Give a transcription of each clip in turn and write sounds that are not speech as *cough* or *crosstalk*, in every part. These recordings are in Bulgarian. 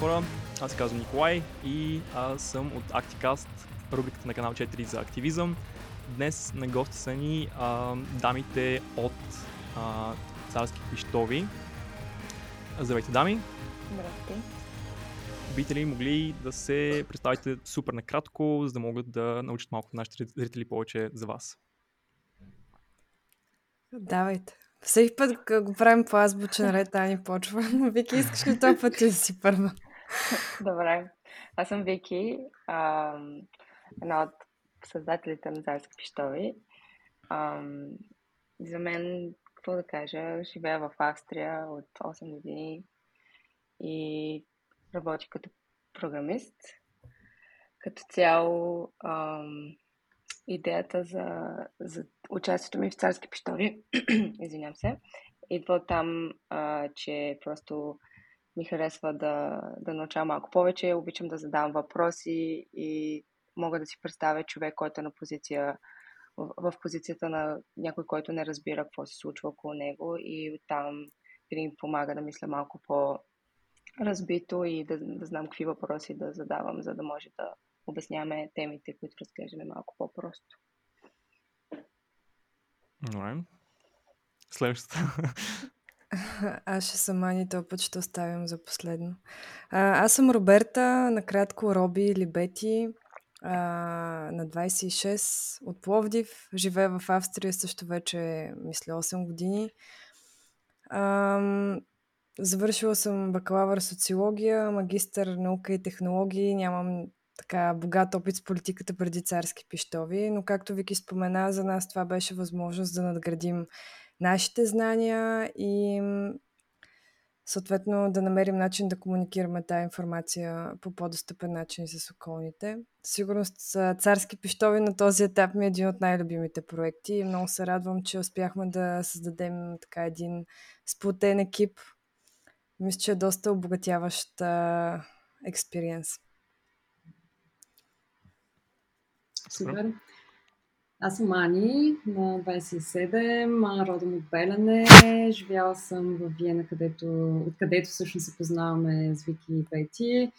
хора, аз се казвам Николай и аз съм от Acticast, рубриката на канал 4 за активизъм. Днес на гости са ни а, дамите от а, Царски пищови. Здравейте, дами! Здрасти! Бите ли могли да се представите супер накратко, за да могат да научат малко нашите зрители повече за вас? Давайте. Всеки път го правим по азбучен ред, Ани почва. *laughs* Вики, искаш ли този път да си първа? Добре. Аз съм Вики, една от създателите на Зарски пищови. А, за мен, какво да кажа, живея в Австрия от 8 години и работя като програмист. Като цяло, идеята за, за участието ми в царски пищови, *clears throat* извинявам се, идва там, а, че просто ми харесва да, да науча малко повече, обичам да задавам въпроси и мога да си представя човек, който е на позиция, в, в позицията на някой, който не разбира какво се случва около него и оттам винаги помага да мисля малко по-разбито и да, да знам какви въпроси да задавам, за да може да обясняваме темите, които разглеждаме малко по-просто. Добре. Следващата. *laughs* Аз ще съм Ани, този път ще оставям за последно. А, аз съм Роберта, накратко Роби или Бети, а, на 26 от Пловдив. Живея в Австрия също вече, мисля, 8 години. А, завършила съм бакалавър социология, магистър наука и технологии. Нямам така богат опит с политиката преди царски пищови, но както Вики спомена, за нас това беше възможност да надградим нашите знания и съответно да намерим начин да комуникираме тази информация по по-достъпен начин с околните. Сигурност царски пищови на този етап ми е един от най-любимите проекти и много се радвам, че успяхме да създадем така един сплотен екип. Мисля, че е доста обогатяващ експириенс. Супер. Аз съм Ани, на 27, родом от Белене. Живяла съм в Виена, където, откъдето всъщност се познаваме с Вики и Пети.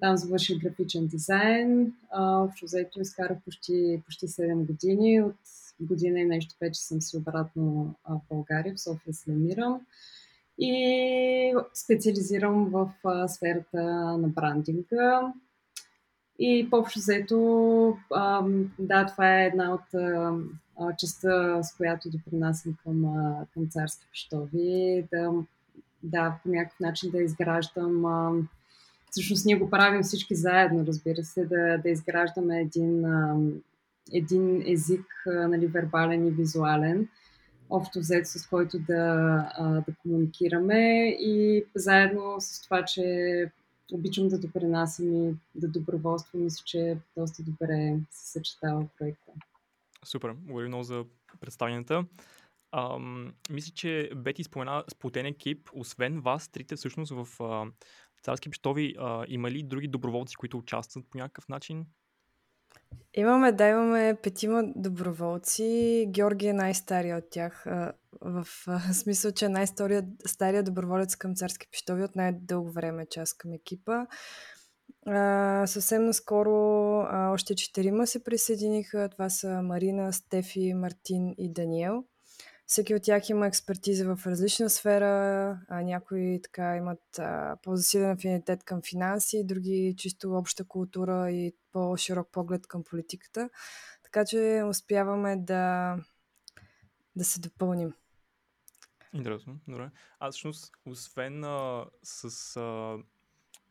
Там завърших графичен дизайн. общо взето изкарах почти, почти 7 години. От година и нещо вече съм си обратно в България, в София се намирам. И специализирам в сферата на брандинга. И по-общо взето, да, това е една от частта, с която допринасям към, към царски пищови, да, да, по някакъв начин да изграждам всъщност ние го правим всички заедно, разбира се, да, да изграждаме един, един език, нали, вербален и визуален, общо взето с който да, да комуникираме и заедно с това, че обичам да допринасям и да доброволствам. Мисля, че доста добре се съчетава проекта. Супер, благодаря много за представянето. Ам, мисля, че Бети спомена сплотен екип. Освен вас, трите всъщност в а, Царски пищови, а, има ли други доброволци, които участват по някакъв начин? Имаме, да, имаме петима доброволци. Георги е най-стария от тях. *laughs* В смисъл, че най-стария доброволец към царски пищови от най-дълго време е част към екипа. А, съвсем наскоро а, още четирима се присъединиха. Това са Марина, Стефи, Мартин и Даниел. Всеки от тях има експертиза в различна сфера, а някои така имат а, по-засилен афинитет към финанси, други чисто обща култура и по-широк поглед към политиката. Така че успяваме да, да се допълним. Интересно, добре. Аз всъщност, освен а, с а,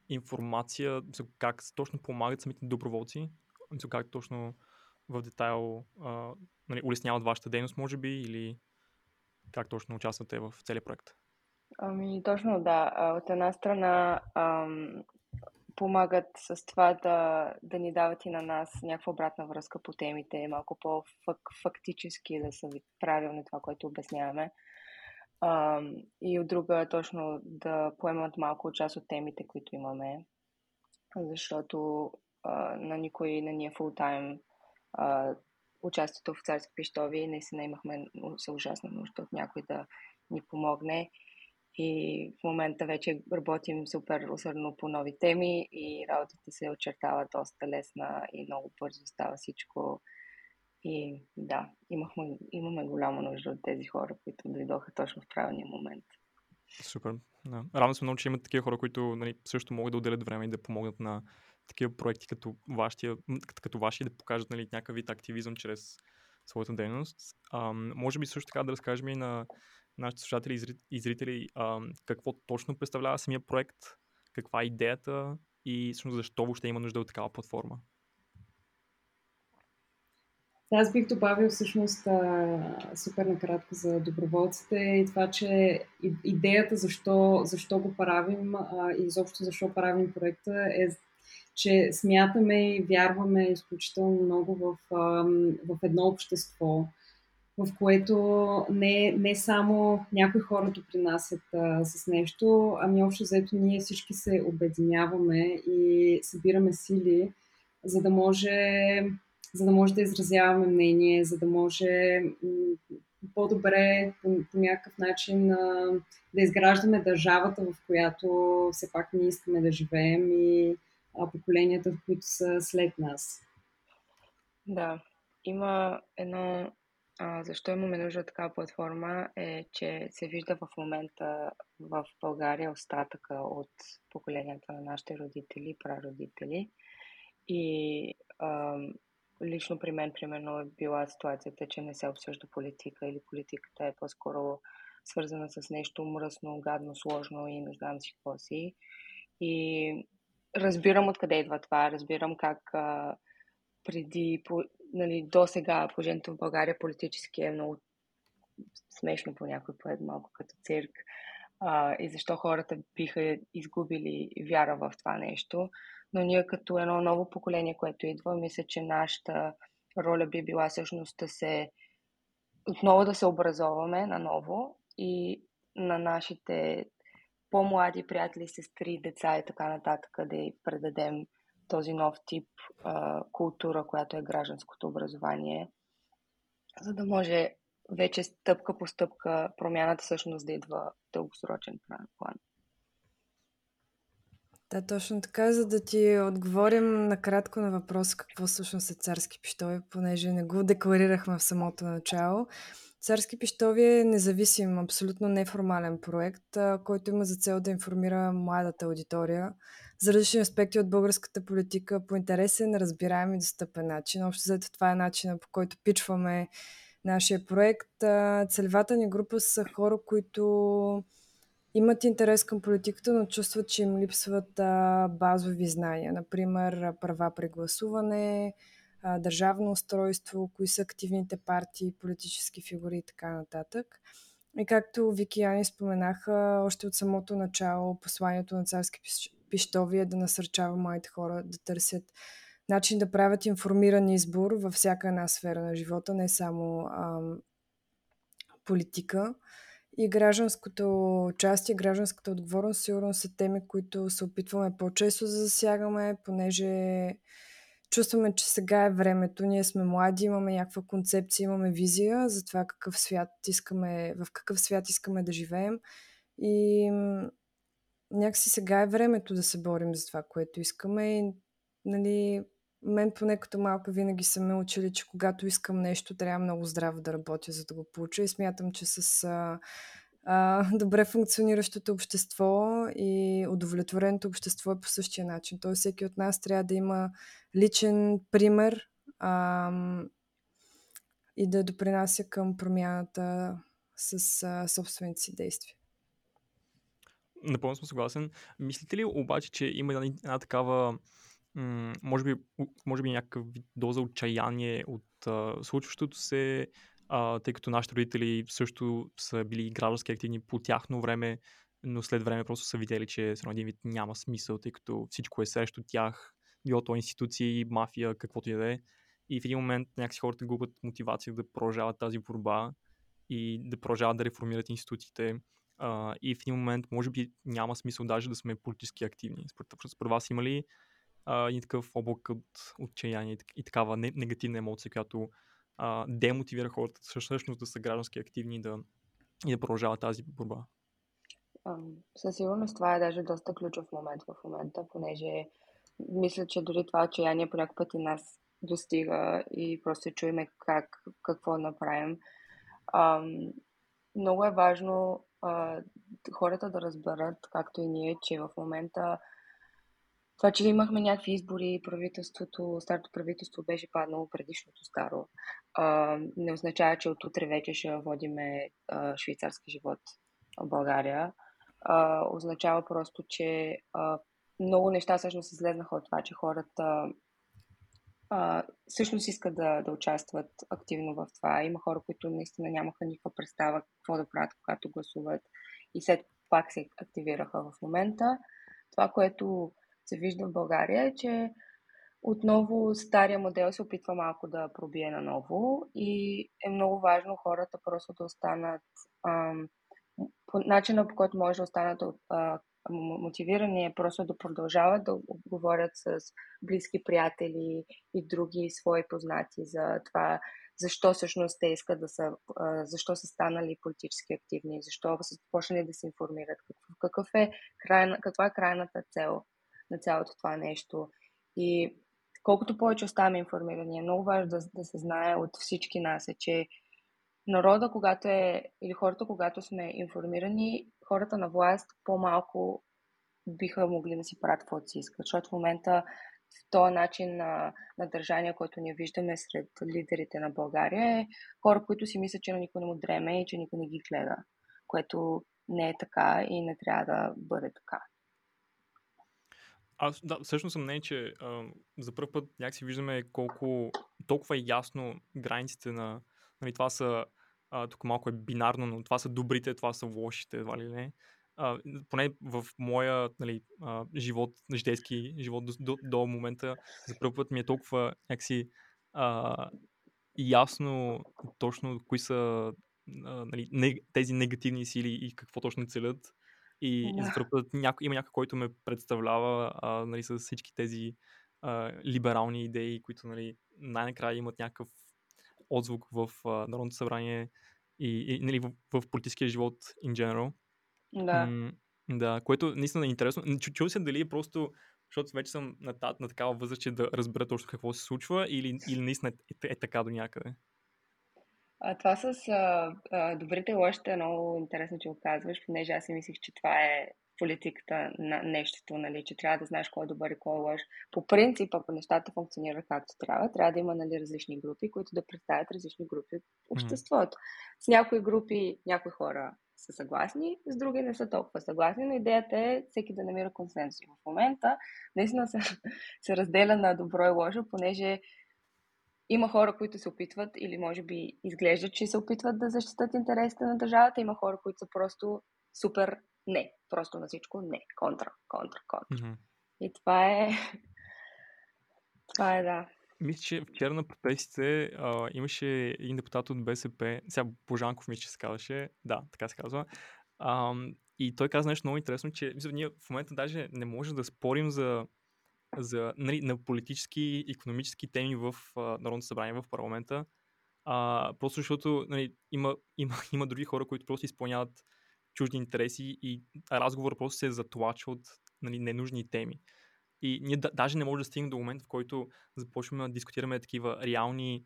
информация, как точно помагат самите доброволци, как точно в детайл а, нали, улесняват вашата дейност, може би, или как точно участвате в целият проект? Ами, точно да. От една страна ам, помагат с това да, да ни дават и на нас някаква обратна връзка по темите, малко по-фактически да са правилни това, което обясняваме. Ам, и от друга точно да поемат малко част от темите, които имаме, защото а, на никой не ни е фултайм участието в царски пищови. Наистина имахме се ужасна нужда от някой да ни помогне. И в момента вече работим супер усърдно по нови теми и работата се очертава доста лесна и много бързо става всичко. И да, имахме, имаме голяма нужда от тези хора, които дойдоха точно в правилния момент. Супер. Да. Радвам се много, че имат такива хора, които нали, също могат да отделят време и да помогнат на такива проекти като вашия, като, ваши, да покажат нали, някакъв вид активизъм чрез своята дейност. А, може би също така да разкажем и на нашите слушатели и зрители а, какво точно представлява самия проект, каква е идеята и всъщност защо въобще има нужда от такава платформа. Аз бих добавил всъщност а, супер накратко за доброволците и това, че идеята защо, защо го правим а, и изобщо защо правим проекта е, че смятаме и вярваме изключително много в, в едно общество, в което не, не само някои хора допринасят с нещо, ами общо заето ние всички се обединяваме и събираме сили, за да може за да може да изразяваме мнение, за да може по-добре по, по някакъв начин а, да изграждаме държавата, в която все пак ние искаме да живеем и а, поколенията, в които са след нас. Да, има едно. А, защо имаме нужда от такава платформа е, че се вижда в момента в България остатъка от поколенията на нашите родители прародители. И лично при мен, примерно, е била ситуацията, че не се обсъжда политика или политиката е по-скоро свързана с нещо мръсно, гадно, сложно и не знам си какво си. И разбирам откъде идва това, разбирам как а, преди, по, нали, до сега положението в България политически е много смешно по някой път, малко като цирк. А, и защо хората биха изгубили вяра в това нещо. Но ние като едно ново поколение, което идва, мисля, че нашата роля би била всъщност да се отново да се образоваме наново и на нашите по-млади приятели, сестри, деца и така нататък да предадем този нов тип а, култура, която е гражданското образование, за да може вече стъпка по стъпка промяната всъщност да идва дългосрочен план. Да, точно така, за да ти отговорим накратко на въпрос какво всъщност е царски пищови, понеже не го декларирахме в самото начало. Царски пищови е независим, абсолютно неформален проект, който има за цел да информира младата аудитория за различни аспекти от българската политика по интересен, разбираем и достъпен начин. Общо за това е начинът по който пичваме нашия проект. Целевата ни група са хора, които имат интерес към политиката, но чувстват, че им липсват базови знания. Например, права при гласуване, държавно устройство, кои са активните партии, политически фигури и така нататък. И както Вики и споменаха, още от самото начало посланието на царски пищови е да насърчава моите хора да търсят начин да правят информиран избор във всяка една сфера на живота, не само ам, политика. И гражданското участие, гражданската отговорност сигурно са теми, които се опитваме по-често да засягаме, понеже чувстваме, че сега е времето. Ние сме млади, имаме някаква концепция, имаме визия за това какъв свят искаме, в какъв свят искаме да живеем. И някакси сега е времето да се борим за това, което искаме. И, нали, мен поне като малко винаги са ме учили, че когато искам нещо, трябва много здраво да работя, за да го получа. И смятам, че с а, а, добре функциониращото общество и удовлетвореното общество е по същия начин. Тоест всеки от нас трябва да има личен пример а, и да допринася към промяната с а, собствените си действия. Напълно съм съгласен. Мислите ли обаче, че има една, една такава може би, може би някакъв доза отчаяние от а, случващото се, а, тъй като нашите родители също са били граждански активни по тяхно време, но след време просто са видели, че с един вид няма смисъл, тъй като всичко е срещу тях, било то институции, мафия, каквото и да е. И в един момент някакси хората губят мотивация да продължават тази борба и да продължават да реформират институциите. Uh, и в един момент, може би, няма смисъл даже да сме политически активни. Според, според вас има ли а, и такъв облак от отчаяние и такава негативна емоция, която а, демотивира хората всъщност да са граждански активни и да, и да продължават тази борба. със сигурност това е даже доста ключов момент в момента, понеже мисля, че дори това отчаяние по някакъв път и нас достига и просто чуеме как, какво направим. Ам, много е важно а, хората да разберат, както и ние, че в момента това, че имахме някакви избори, правителството, старото правителство беше паднало предишното старо, а, не означава, че от утре вече ще водиме а, швейцарски живот в България. А, означава просто, че а, много неща всъщност излезнаха от това, че хората а, всъщност искат да, да участват активно в това. Има хора, които наистина нямаха никаква представа какво да правят, когато гласуват и след пак се активираха в момента. Това, което се вижда в България е, че отново стария модел се опитва малко да пробие на ново и е много важно хората просто да останат ам, по начина по който може да останат а, мотивирани е просто да продължават да говорят с близки приятели и други свои познати за това, защо всъщност те искат да са, защо са станали политически активни, защо са почнали да се информират, какъв е крайна, каква е крайната цел на цялото това нещо. И колкото повече оставаме информирани, е много важно да, да се знае от всички нас, е, че народа, когато е, или хората, когато сме информирани, хората на власт по-малко биха могли да си правят каквото си искат. Защото в момента в този начин на, на държание, който ние виждаме сред лидерите на България, е хора, които си мислят, че на никой не му дреме и че никой не ги гледа. Което не е така и не трябва да бъде така. Аз да, всъщност съм не, че а, за първ път някакси виждаме колко толкова е ясно границите на... Нали, това са... А, тук малко е бинарно, но това са добрите, това са лошите, едва ли не. А, поне в моя нали, а, живот, житейски живот до, до, до момента, за първ път ми е толкова някакси а, ясно точно кои са а, нали, не, тези негативни сили и какво точно целят и, да. и за първ път няко, има някой, който ме представлява а, нали, с всички тези а, либерални идеи, които нали, най-накрая имат някакъв отзвук в а, Народното събрание и, и нали, в, в политическия живот in general. Да. М- да, което наистина е интересно. Чу, се дали е просто, защото вече съм на, на такава възраст, че да разбера точно какво се случва или, или наистина е, е, е така до някъде. А, това с а, а, добрите и лошите е много интересно, че го казваш, понеже аз си мислих, че това е политиката на нещото, нали, че трябва да знаеш кой е добър и кой е лош. По принцип, ако нещата функционират както трябва, трябва да има нали, различни групи, които да представят различни групи от обществото. С някои групи, някои хора са съгласни, с други не са толкова съгласни, но идеята е всеки да намира консенсус. В момента наистина се, *laughs* се разделя на добро и лошо, понеже има хора, които се опитват или може би изглеждат, че се опитват да защитат интересите на държавата. Има хора, които са просто супер не. Просто на всичко не. Контра, контра, контра. Mm-hmm. И това е... *laughs* това е, да. Мисля, че вчера на протестите а, имаше един депутат от БСП, сега Божанков мисля, че се казваше, да, така се казва, а, и той каза нещо много интересно, че мисля, ние в момента даже не може да спорим за за, нали, на политически и економически теми в а, Народното събрание, в парламента. А, просто защото нали, има, има, *laughs* има други хора, които просто изпълняват чужди интереси и разговор просто се затлачва от нали, ненужни теми. И ние да, даже не можем да стигнем до момента, в който започваме да дискутираме такива реални,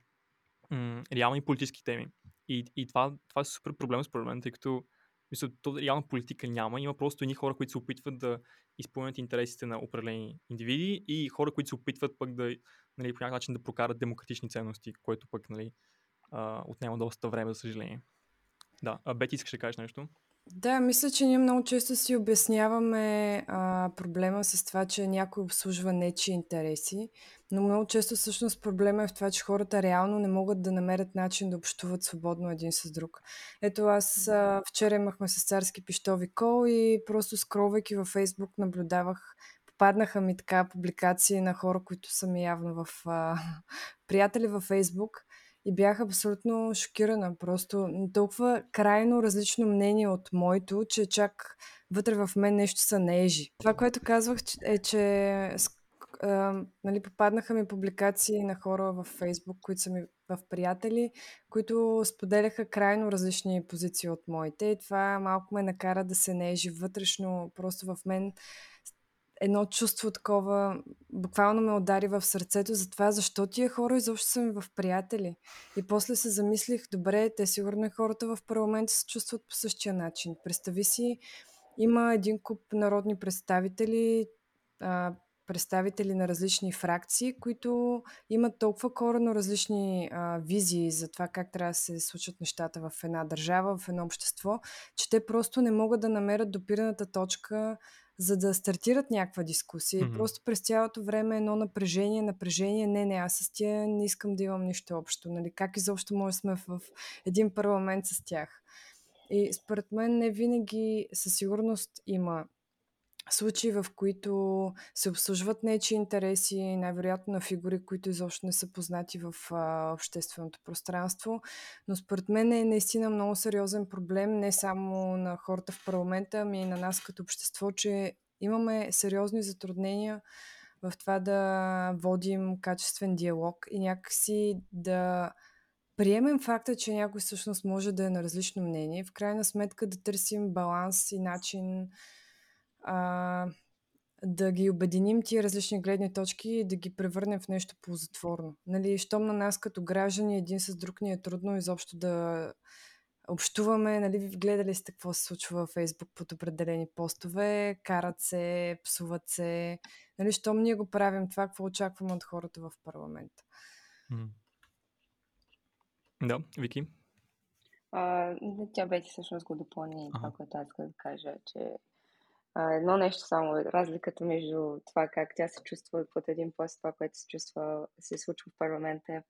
м- реални политически теми. И, и това, това е супер проблем според мен, тъй като мисля, то реална политика няма. Има просто едни хора, които се опитват да изпълнят интересите на определени индивиди и хора, които се опитват пък да нали, по някакъв начин да прокарат демократични ценности, което пък нали, отнема доста време, за съжаление. Да, а Бети искаш да кажеш нещо? Да, мисля, че ние много често си обясняваме а, проблема с това, че някой обслужва нечи интереси, но много често всъщност проблема е в това, че хората реално не могат да намерят начин да общуват свободно един с друг. Ето аз а, вчера имахме с царски пиштови кол и просто скровайки във Фейсбук наблюдавах попаднаха ми така публикации на хора, които са ми явно в а, *laughs* приятели във Фейсбук и бях абсолютно шокирана. Просто толкова крайно различно мнение от моето, че чак вътре в мен нещо са наежи. Това, което казвах е, че а, нали, попаднаха ми публикации на хора в Фейсбук, които са ми в приятели, които споделяха крайно различни позиции от моите. И това малко ме накара да се неежи вътрешно. Просто в мен едно чувство такова, буквално ме удари в сърцето за това, защо тия хора изобщо са ми в приятели. И после се замислих, добре, те сигурно и хората в парламента се чувстват по същия начин. Представи си, има един куп народни представители, представители на различни фракции, които имат толкова корено различни а, визии за това как трябва да се случат нещата в една държава, в едно общество, че те просто не могат да намерят допираната точка, за да стартират някаква дискусия. Mm-hmm. Просто през цялото време едно напрежение, напрежение, не, не, аз с тях не искам да имам нищо общо. Нали? Как изобщо може да сме в един парламент с тях? И според мен не винаги със сигурност има случаи, в които се обслужват нечи интереси, най-вероятно на фигури, които изобщо не са познати в а, общественото пространство. Но според мен е наистина много сериозен проблем не само на хората в парламента, ами и на нас като общество, че имаме сериозни затруднения в това да водим качествен диалог и някакси да приемем факта, че някой всъщност може да е на различно мнение, в крайна сметка да търсим баланс и начин а, да ги обединим тия различни гледни точки и да ги превърнем в нещо ползотворно. Нали, щом на нас като граждани един с друг ни е трудно изобщо да общуваме, нали, гледали сте какво се случва във Фейсбук под определени постове, карат се, псуват се. Нали, щом ние го правим това, какво очакваме от хората в парламента. Да, Вики? А, тя вече всъщност го допълни това, което аз исках да кажа, че а, едно нещо само, разликата между това как тя се чувства под един пост, това, което се чувства, се случва в парламента е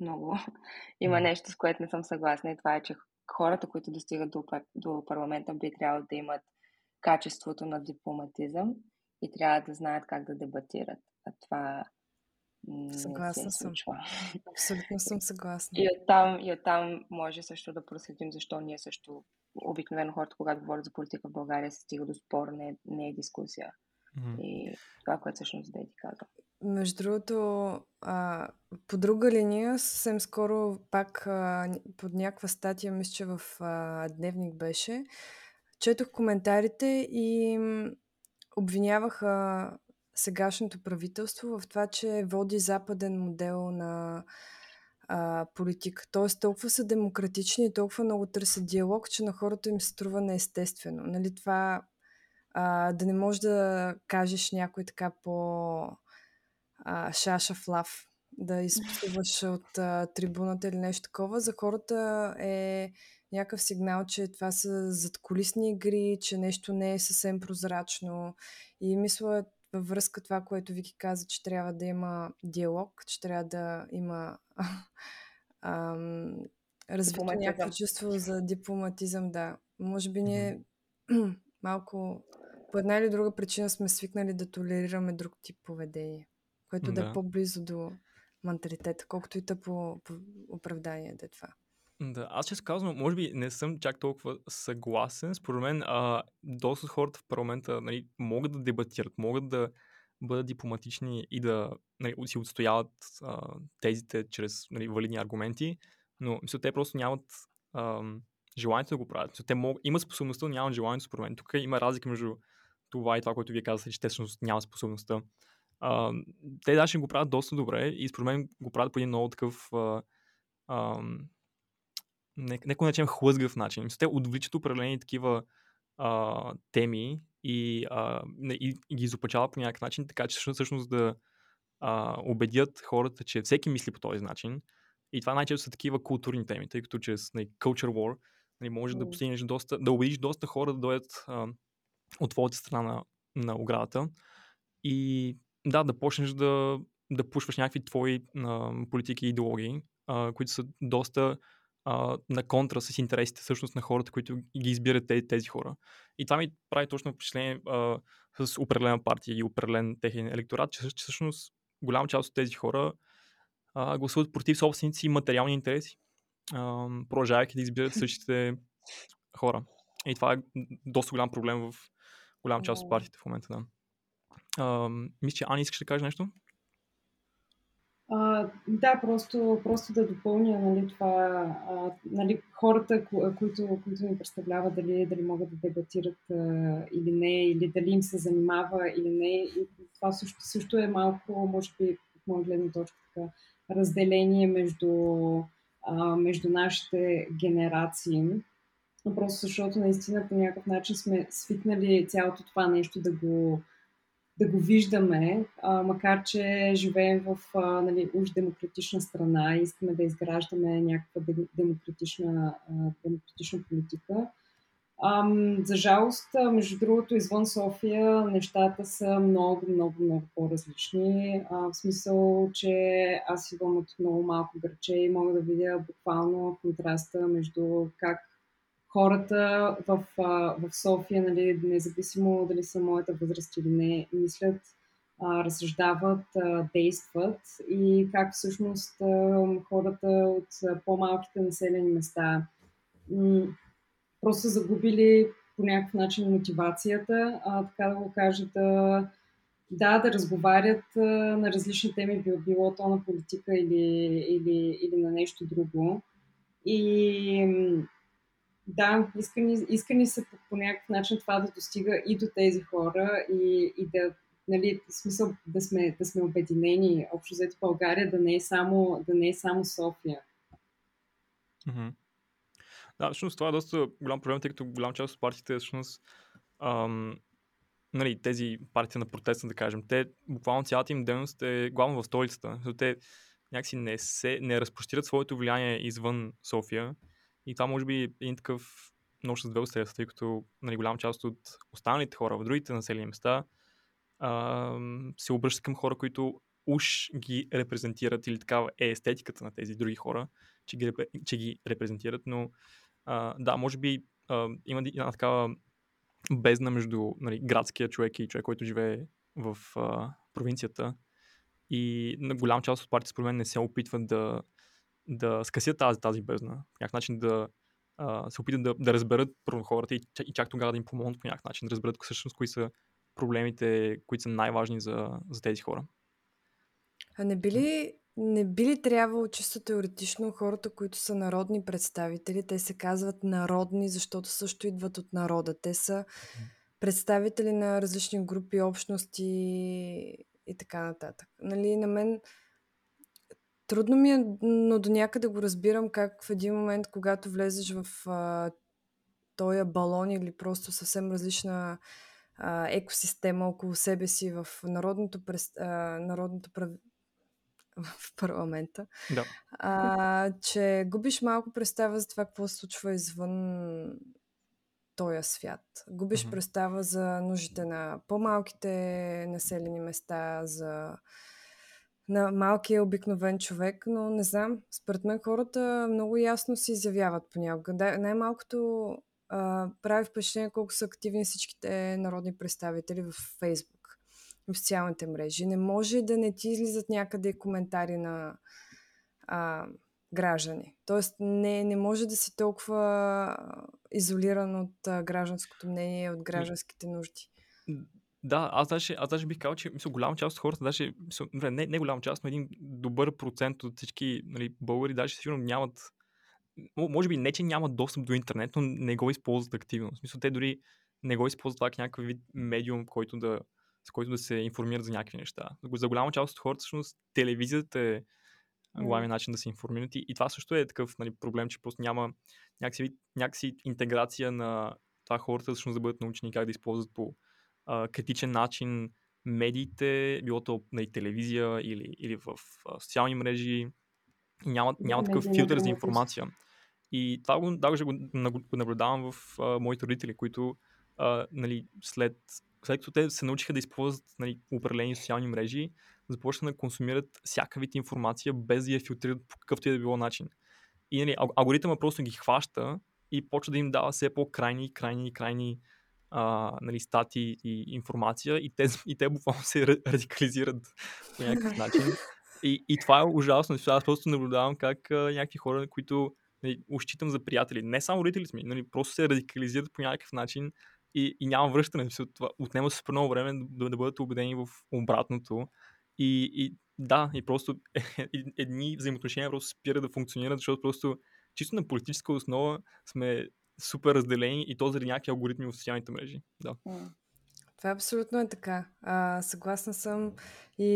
много. *laughs* Има нещо, с което не съм съгласна и това е, че хората, които достигат до, до парламента, би трябвало да имат качеството на дипломатизъм и трябва да знаят как да дебатират. А това Съгласна съм. Абсолютно съм *laughs* съгласна. И оттам, и оттам може също да проследим защо ние също, обикновено хората, когато говорят за политика в България, се стига до спор, не, не е дискусия. Mm-hmm. И това, което всъщност да ти каза. Между другото, а, по друга линия, съвсем скоро пак а, под някаква статия, мисля, че в а, Дневник беше, четох коментарите и обвиняваха сегашното правителство в това, че води западен модел на а, политика. Тоест толкова са демократични и толкова много търсят диалог, че на хората им се струва неестествено. Нали, това а, да не можеш да кажеш някой така по а, шаша в лав, да изпсуваш от а, трибуната или нещо такова, за хората е някакъв сигнал, че това са задколисни игри, че нещо не е съвсем прозрачно. И мисля, във връзка това, което Вики каза, че трябва да има диалог, че трябва да има *laughs* ам, развито някакво чувство за дипломатизъм, да. Може би ние *clears throat* малко по една или друга причина сме свикнали да толерираме друг тип поведение, което да, да е по-близо до менталитета, колкото и тъпо по оправдание да е това. Да, аз ще казвам, може би не съм чак толкова съгласен. Според мен, а, доста хората в парламента нали, могат да дебатират, могат да бъдат дипломатични и да нали, си отстояват а, тезите чрез нали, валидни аргументи, но мисля, те просто нямат а, желанието да го правят. Мисля, те мог, имат способността, но нямат желанието, според мен. Тук има разлика между това и това, което вие казахте, че те всъщност нямат способността. А, те даже го правят доста добре и според мен го правят по един много такъв а, а, нека начнем хлъзгав начин. Те отвличат определени такива а, теми и, а, и, и ги изопачават по някакъв начин, така че всъщност да а, убедят хората, че всеки мисли по този начин. И това най-често са такива културни теми, тъй като чрез нали, culture war нали, може да постигнеш доста, да убедиш доста хора да дойдат а, от твоята страна на, на оградата и да, да почнеш да, да пушваш някакви твои а, политики и идеологии, а, които са доста а, на контра с интересите всъщност на хората, които ги избират тези, тези хора. И това ми прави точно впечатление а, с определена партия и определен техен електорат, че, че всъщност голяма част от тези хора а, гласуват против собствените си материални интереси, а, продължавайки да избират *laughs* същите хора. И това е доста голям проблем в голяма част от партиите в момента. Да. А, мисля, че Ани искаш да кажеш нещо? А, да, просто, просто да допълня нали, това, а, нали, хората, ко- които, които ни представляват, дали, дали могат да дебатират а, или не, или дали им се занимава или не. И това също, също е малко, може би, от моя гледна точка, така, разделение между, а, между нашите генерации. Просто защото наистина по някакъв начин сме свикнали цялото това нещо да го, да го виждаме, а, макар че живеем в а, нали, уж демократична страна и искаме да изграждаме някаква демократична, а, демократична политика. А, за жалост, между другото, извън София нещата са много, много, много по-различни. А, в смисъл, че аз идвам от много малко граче и мога да видя буквално контраста между как хората в, в София, нали, независимо дали са моята възраст или не, мислят, разсъждават, действат и как всъщност хората от по-малките населени места просто загубили по някакъв начин мотивацията, а, така да го кажа, да, да, да разговарят а, на различни теми, било то на политика или, или, или на нещо друго. И да, искани, искани са по, по някакъв начин това да достига и до тези хора и, и да, нали, в смисъл да сме, да сме обединени. Общо взето България да не е само, да не е само София. Mm-hmm. Да, всъщност това е доста голям проблем, тъй като голям част от партиите всъщност ам, нали, тези партии на протеста, да кажем, те буквално цялата им дейност е главно в столицата. Те някакси не, се, не разпростират своето влияние извън София и това може би е един такъв нощ с две устройства, тъй като нали, голяма част от останалите хора в другите населени места а, се обръщат към хора, които уж ги репрезентират или такава е естетиката на тези други хора, че ги, че ги репрезентират, но а, да, може би а, има една такава бездна между нали, градския човек и човек, който живее в а, провинцията. И на голям част от партиите, според мен, не се опитват да да скъсят тази, тази бездна, по някакъв начин да а, се опитат да, да разберат първо хората и, и чак тогава да им помогнат по някакъв начин, да разберат всъщност кои са проблемите, които са най-важни за, за тези хора. А не би ли, не би ли трябвало чисто теоретично хората, които са народни представители, те се казват народни, защото също идват от народа. Те са представители на различни групи, общности и така нататък. Нали, на мен Трудно ми е, но до някъде го разбирам как в един момент, когато влезеш в а, този балон или просто съвсем различна а, екосистема около себе си в народното, през, а, народното прав... в парламента, да. а, че губиш малко представа за това какво се случва извън този свят. Губиш mm-hmm. представа за нуждите на по-малките населени места, за на малкия обикновен човек, но не знам, според мен хората много ясно се изявяват понякога. Да, най-малкото а, прави впечатление колко са активни всичките народни представители в Фейсбук, в социалните мрежи. Не може да не ти излизат някъде коментари на а, граждани. Тоест не, не може да си толкова изолиран от а, гражданското мнение, от гражданските нужди. Да, аз даже, аз даже бих казал, че мисля, голяма част от хората, даже, мисля, не, не голяма част, но един добър процент от всички нали, българи, даже сигурно нямат, може би не, че нямат достъп до интернет, но не го използват активно. В смисъл, те дори не го използват това някакъв вид медиум, който да, с който да се информират за някакви неща. За голяма част от хората, всъщност, телевизията е главният начин да се информират. И, и това също е такъв нали, проблем, че просто няма някакси, някакси интеграция на това хората всъщност да бъдат научени как да използват по а, критичен начин медиите, било то на и телевизия или, или в а, социални мрежи. Няма, няма такъв филтър за информация. И това го, даже го, го наблюдавам в а, моите родители, които а, нали, след, след като те се научиха да използват нали, определени социални мрежи, започнаха да консумират всяка вид информация, без да я филтрират по какъвто и да било начин. И нали, алгоритъма просто ги хваща и почва да им дава все по-крайни, крайни, крайни а, нали, стати и информация и те, *laughs* и те буквално се радикализират по някакъв начин. И, и това е ужасно. Аз просто наблюдавам как а, някакви хора, които нали, ущитам за приятели, не само родителите ми, нали, просто се радикализират по някакъв начин и, и няма връщане. Това отнема супер много време да, да бъдат убедени в обратното. И, и да, и просто *laughs* едни взаимоотношения просто спират да функционират, защото просто чисто на политическа основа сме супер разделени и то заради някакви алгоритми в социалните мрежи. Да. Това абсолютно е така. А, съгласна съм. И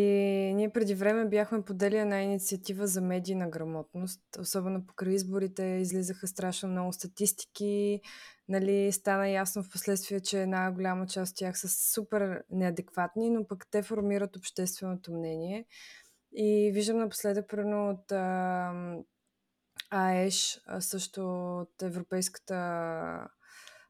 ние преди време бяхме подели една инициатива за медийна грамотност. Особено покрай изборите излизаха страшно много статистики. Нали, стана ясно в последствие, че една голяма част от тях са супер неадекватни, но пък те формират общественото мнение. И виждам напоследък, примерно от а, АЕШ, също от Европейската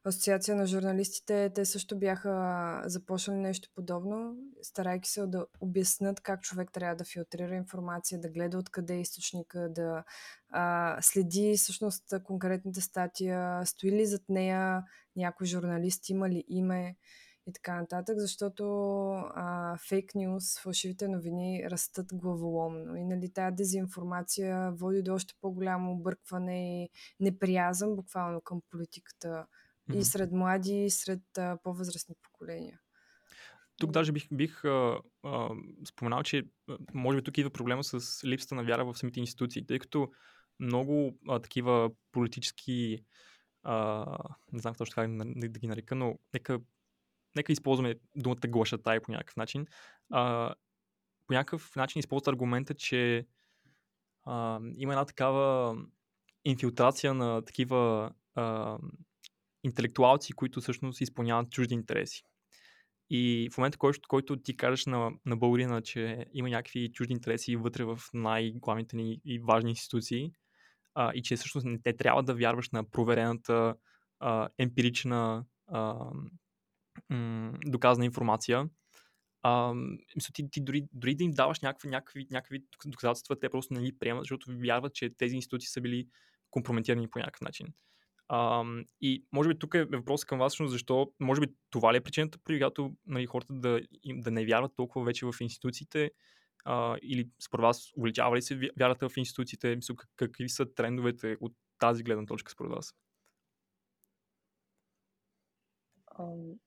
асоциация на журналистите, те също бяха започнали нещо подобно, старайки се да обяснат как човек трябва да филтрира информация, да гледа откъде е източника, да а, следи всъщност конкретната статия, стои ли зад нея някой журналист, има ли име и така нататък, защото фейк нюз, фалшивите новини растат главоломно. И нали, тази дезинформация води до още по-голямо объркване и неприязъм буквално към политиката mm-hmm. и сред млади, и сред а, по-възрастни поколения. Тук даже бих, бих а, а, споменал, че може би тук идва проблема с липсата на вяра в самите институции, тъй като много а, такива политически а, не знам точно как да ги нарека, но нека, нека използваме думата глашатай по някакъв начин. А, по някакъв начин използват аргумента, че а, има една такава инфилтрация на такива а, интелектуалци, които всъщност изпълняват чужди интереси. И в момента, който, който ти кажеш на, на българина, че има някакви чужди интереси вътре в най-главните ни и важни институции, а, и че всъщност не те трябва да вярваш на проверената а, емпирична а, м- доказана информация, а, мисля, ти, ти дори, дори да им даваш някакви, някакви, някакви доказателства, те просто не ги приемат, защото вярват, че тези институции са били компрометирани по някакъв начин. А, и може би тук е въпрос към вас, защо, може би това ли е причината, при която нали, хората да, да не вярват толкова вече в институциите, а, или според вас увеличава ли се вярата в институциите, мисля, какви са трендовете от тази гледна точка според вас?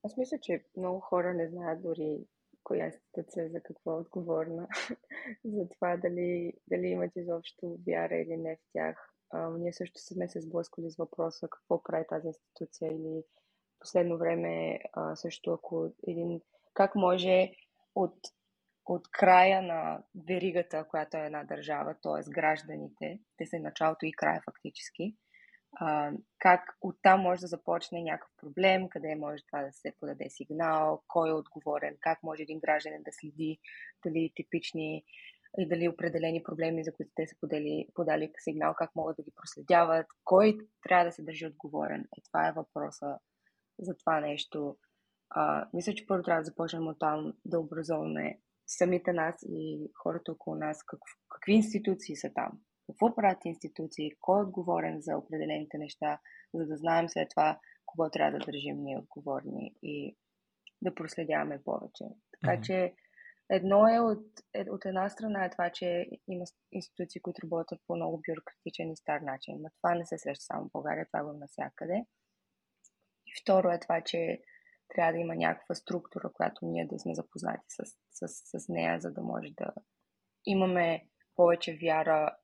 Аз мисля, че много хора не знаят дори коя институция за какво е отговорна. *laughs* за това дали, дали имат изобщо вяра или не в тях. Ние също сме се сблъскали с въпроса какво прави тази институция или последно време също ако един... Как може от, от края на веригата, която е една държава, т.е. гражданите, те са началото и края фактически, а, как оттам може да започне някакъв проблем, къде може това да се подаде сигнал, кой е отговорен, как може един гражданин да следи дали типични и дали определени проблеми, за които те са подали, подали сигнал, как могат да ги проследяват, кой трябва да се държи отговорен. Е, това е въпроса за това нещо. А, мисля, че първо трябва да започнем от там да образуваме самите нас и хората около нас, как, какви институции са там, какво правят институции, кой е отговорен за определените неща, за да знаем след това кого трябва да държим ние отговорни и да проследяваме повече. Така mm-hmm. че Едно е от, е, от една страна е това, че има институции, които работят по много бюрократичен и стар начин. Но това не се среща само в България, това го навсякъде. И второ е това, че трябва да има някаква структура, която ние да сме запознати с, с, с нея, за да може да имаме повече вяра.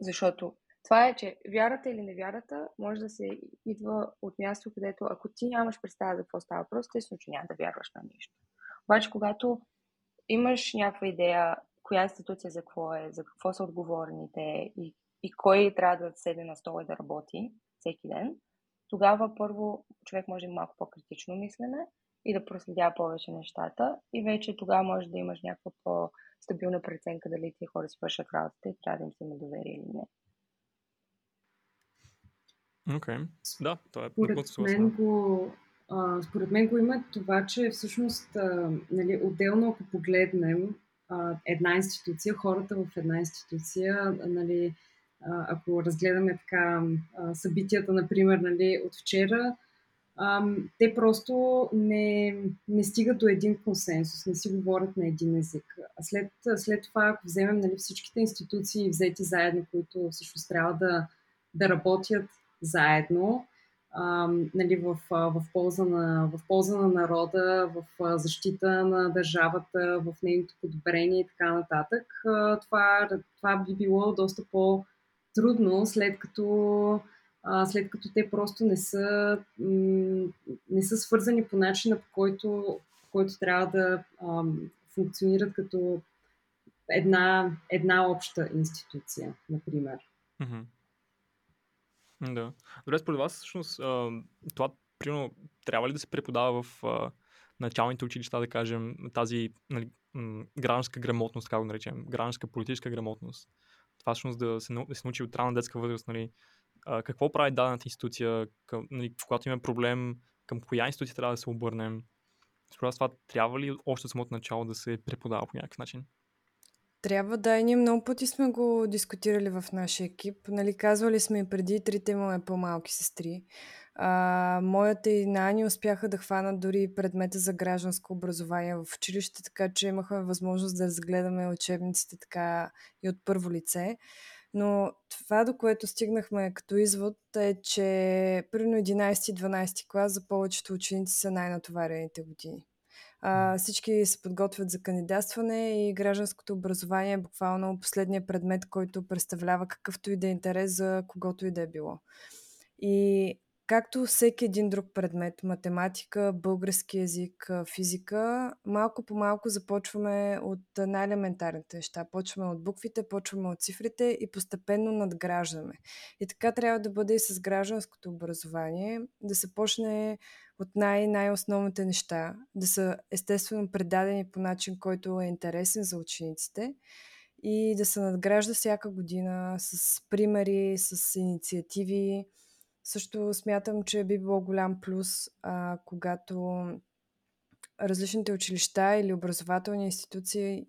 Защото това е, че вярата или невярата може да се идва от място, където ако ти нямаш представа за какво става въпрос, естествено, че няма да вярваш на нищо. Обаче, когато имаш някаква идея коя институция за какво е, за какво са отговорните и, и кой трябва да седне на стола и да работи всеки ден, тогава първо човек може да малко по-критично мислене и да проследява повече нещата и вече тогава може да имаш някаква по-стабилна преценка дали тези хора свършат работата и трябва да им се има доверие или не. Окей, okay. да, това е Според мен го а, според мен го има това, че всъщност а, нали, отделно ако погледнем а, една институция, хората в една институция, нали, а, ако разгледаме така а, събитията, например, нали, от вчера, те просто не, не стигат до един консенсус, не си говорят на един език. А след, след това, ако вземем нали, всичките институции взети заедно, които всъщност трябва да, да работят заедно, а, нали, в, в, полза на, в полза на народа, в защита на държавата, в нейното подобрение и така нататък. Това, това би било доста по-трудно, след като, след като те просто не са, не са свързани по начина, по който, по който трябва да функционират като една, една обща институция, например. Mm-hmm. Да. Добре, според вас, всъщност, това, примерно, трябва ли да се преподава в началните училища, да кажем, тази нали, гражданска грамотност, как го наречем, гражданска политическа грамотност. Това всъщност да се, да се научи от ранна детска възраст, нали, какво прави дадената институция, към, нали, когато има проблем, към коя институция трябва да се обърнем. Според това трябва ли още от самото начало да се преподава по някакъв начин? Трябва да, и ние много пъти сме го дискутирали в нашия екип. Нали, казвали сме и преди, трите имаме по-малки сестри. А, моята и Нани успяха да хванат дори предмета за гражданско образование в училище, така че имахме възможност да разгледаме учебниците така и от първо лице. Но това, до което стигнахме като извод е, че примерно 11-12 клас за повечето ученици са най-натоварените години. А, всички се подготвят за кандидатстване и гражданското образование е буквално последния предмет, който представлява какъвто и да е интерес за когото и да е било. И както всеки един друг предмет, математика, български язик, физика, малко по малко започваме от най-елементарните неща. Почваме от буквите, почваме от цифрите и постепенно надграждаме. И така трябва да бъде и с гражданското образование, да се почне от най-най-основните неща, да са естествено предадени по начин, който е интересен за учениците и да се надгражда всяка година с примери, с инициативи. Също смятам, че би било голям плюс, а, когато различните училища или образователни институции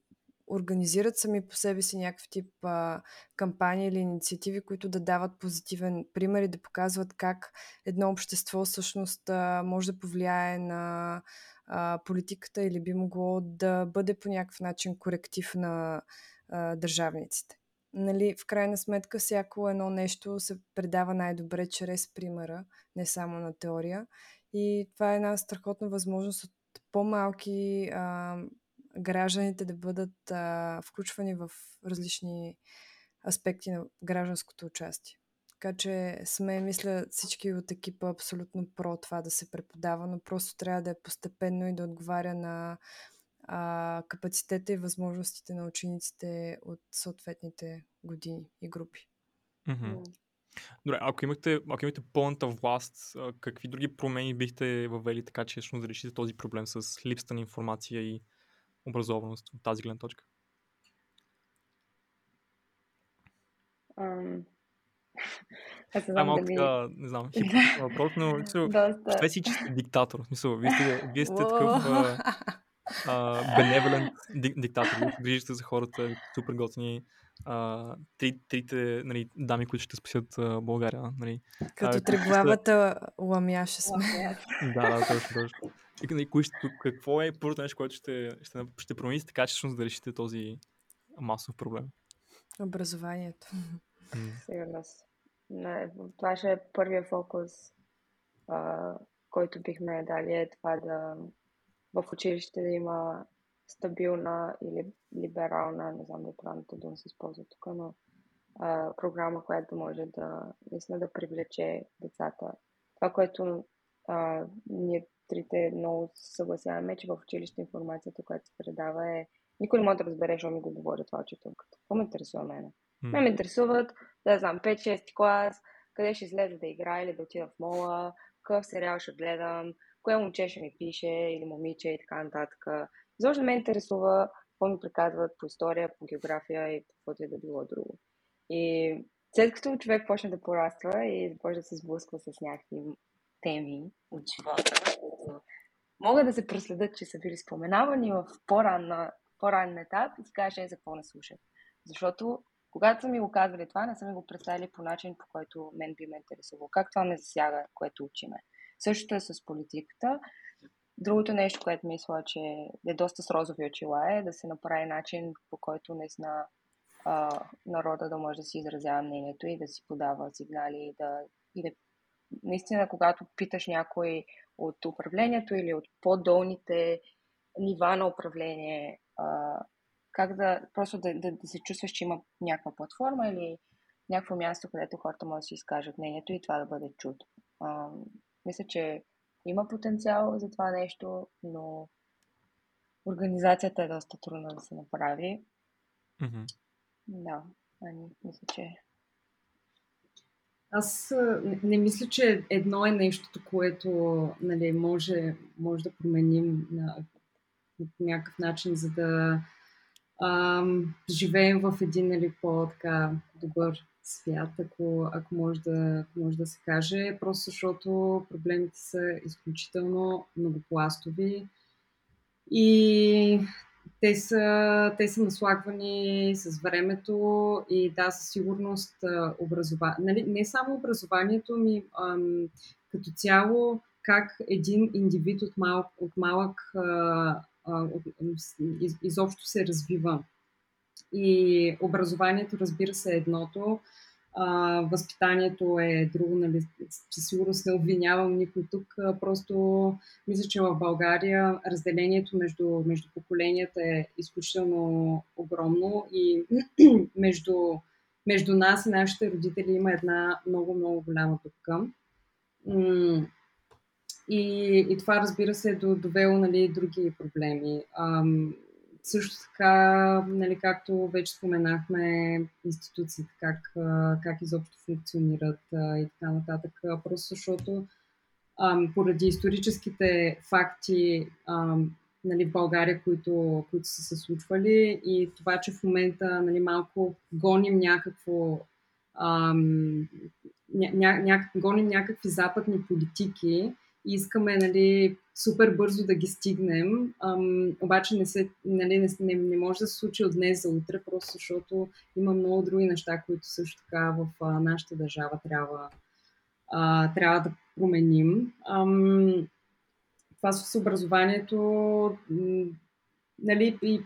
организират сами по себе си някакъв тип а, кампании или инициативи, които да дават позитивен пример и да показват как едно общество всъщност а, може да повлияе на а, политиката или би могло да бъде по някакъв начин коректив на а, държавниците. Нали, в крайна сметка всяко едно нещо се предава най-добре чрез примера, не само на теория. И това е една страхотна възможност от по-малки а, гражданите да бъдат а, включвани в различни аспекти на гражданското участие. Така че сме, мисля, всички от екипа абсолютно про това да се преподава, но просто трябва да е постепенно и да отговаря на а, капацитета и възможностите на учениците от съответните години и групи. Mm-hmm. Добре, ако имахте, ако имахте пълната власт, какви други промени бихте въвели така, че да решите този проблем с липсата на информация и образованост от тази гледна точка? Um, *laughs* аз не знам малко дали... така, не знам, *laughs* хип въпрос, но представете си, че сте диктатор. Смисъл, вие сте, вие сте такъв беневолент диктатор. Вие грижите за хората, супер готини. Uh, три, трите нали, дами, които ще спасят uh, България. Нали. Като uh, треглавата сте... ламяша сме. да, да, точно, точно. И, нали, кои, какво е първото нещо, което ще, ще, ще промените така, че да решите този масов проблем? Образованието. Сигурно. Не, това ще е първия фокус, а, който бихме дали е това да в училище да има стабилна или либерална, не знам да правилното дума се използва тук, но а, програма, която може да наистина да привлече децата. Това, което а, ние трите много съгласяваме, че в училище информацията, която се предава е никой не може да разбере, защо ми го говори това учителката. Какво ме интересува мене? Mm. Ме ме интересуват, да знам, 5-6 клас, къде ще излезе да играя или да отида в мола, какъв сериал ще гледам, кое момче ще ми пише или момиче и така нататък. Защо ме интересува какво ми приказват по история, по география и каквото и да било друго. И след като човек почне да пораства и започне да се сблъсква с някакви теми от живота, които могат да се проследят, че са били споменавани в по-ранна, по-ранен етап и си каже за какво не слушат. Защото когато са ми го казали това, не са ми го представили по начин, по който мен би ме интересувало. Как това ме засяга, което учиме. Същото е с политиката. Другото нещо, което мисля, че е доста с розови очила е да се направи начин, по който не зна а, народа да може да си изразява мнението и да си подава сигнали и да, и да наистина, когато питаш някой от управлението или от по-долните нива на управление, а, как да просто да, да, да се чувстваш, че има някаква платформа или някакво място, където хората могат да си изкажат мнението и това да бъде чуто. Мисля, че има потенциал за това нещо, но организацията е доста трудна да се направи. Mm-hmm. Да, ами, мисля, че аз не, не мисля, че едно е нещото, което нали, може, може да променим на, на някакъв начин, за да ам, живеем в един нали, по-така добър свят, ако, ако, може да, ако може да се каже. Просто защото проблемите са изключително многопластови и те са, те са наслагвани с времето и да, със сигурност образование. Нали, не само образованието ми, ам, като цяло как един индивид от малък, от малък а, от, из, изобщо се развива. И образованието, разбира се, е едното, а, възпитанието е друго, нали, със сигурност не обвинявам никой тук, а, просто мисля, че в България разделението между, между поколенията е изключително огромно и *clears throat* между, между нас и нашите родители има една много, много голяма дупка. И, и това, разбира се, е довело нали, други проблеми. Ам, също така, нали, както вече споменахме, институциите, как, как изобщо функционират и така нататък. Просто защото ам, поради историческите факти ам, нали, в България, които, които са се случвали и това, че в момента нали, малко гоним някакво ам, ня, ня, гоним някакви западни политики, и искаме нали, супер бързо да ги стигнем, ам, обаче не, се, нали, не, не, не може да се случи от днес за утре, просто защото има много други неща, които също така в а, нашата държава трябва, а, трябва да променим. Ам, това с образованието, нали, и,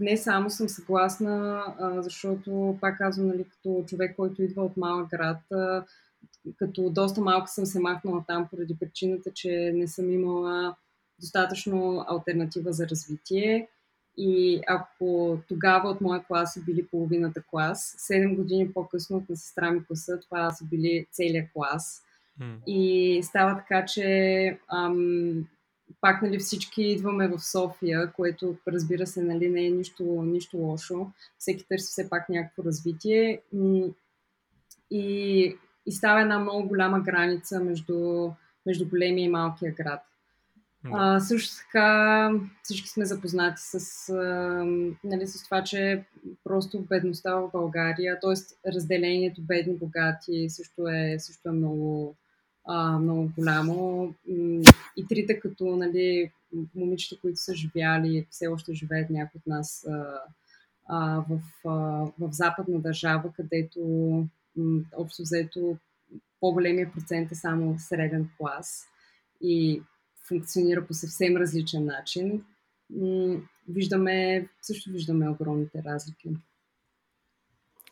не само съм съгласна, а, защото, пак казвам, нали, като човек, който идва от малък град, а, като доста малко съм се махнала там поради причината, че не съм имала достатъчно альтернатива за развитие. И ако тогава от моя клас са били половината клас, 7 години по-късно от на сестра ми класа, това са били целият клас. Mm. И става така, че ам, пак нали, всички идваме в София, което разбира се нали, не е нищо, нищо лошо. Всеки търси все пак някакво развитие. И и става една много голяма граница между, между големия и малкия град. А, също така всички сме запознати с, а, нали, с това, че просто бедността в България, т.е. разделението бедни-богати също е, също е много, а, много голямо. И трите като нали, момичета, които са живяли, все още живеят някои от нас а, а, в, а, в западна държава, където общо взето по-големия процент е само среден клас и функционира по съвсем различен начин. Виждаме, също виждаме огромните разлики.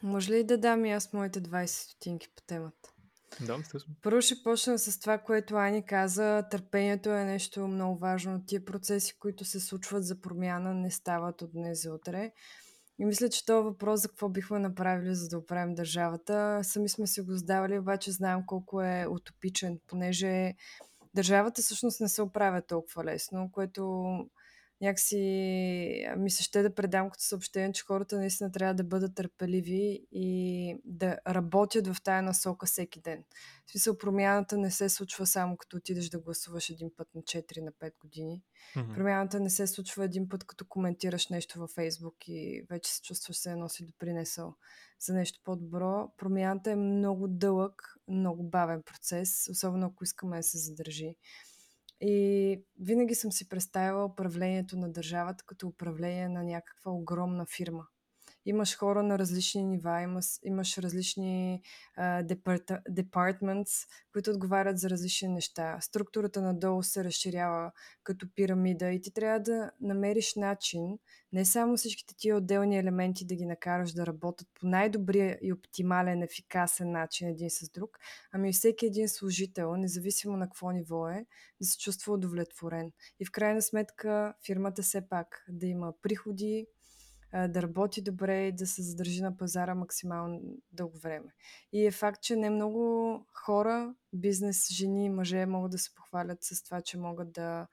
Може ли да дам и аз моите 20 стотинки по темата? Да, естествено. Първо ще почна с това, което Ани каза. Търпението е нещо много важно. Тия процеси, които се случват за промяна, не стават от днес за утре. И мисля, че това въпрос за какво бихме направили, за да оправим държавата, сами сме си го задавали, обаче знаем колко е утопичен, понеже държавата всъщност не се оправя толкова лесно, което някакси ми се ще да предам като съобщение, че хората наистина трябва да бъдат търпеливи и да работят в тая насока всеки ден. В смисъл, промяната не се случва само като отидеш да гласуваш един път на 4 на 5 години. Mm-hmm. Промяната не се случва един път като коментираш нещо във Фейсбук и вече се чувстваш се едно си допринесъл за нещо по-добро. Промяната е много дълъг, много бавен процес, особено ако искаме да се задържи. И винаги съм си представила управлението на държавата като управление на някаква огромна фирма. Имаш хора на различни нива, имаш, имаш различни uh, които отговарят за различни неща. Структурата надолу се разширява като пирамида и ти трябва да намериш начин не само всичките тия отделни елементи да ги накараш да работят по най-добрия и оптимален, ефикасен начин един с друг, ами всеки един служител, независимо на какво ниво е, да се чувства удовлетворен. И в крайна сметка фирмата все пак да има приходи, да работи добре и да се задържи на пазара максимално дълго време. И е факт, че не много хора, бизнес, жени и мъже могат да се похвалят с това, че могат да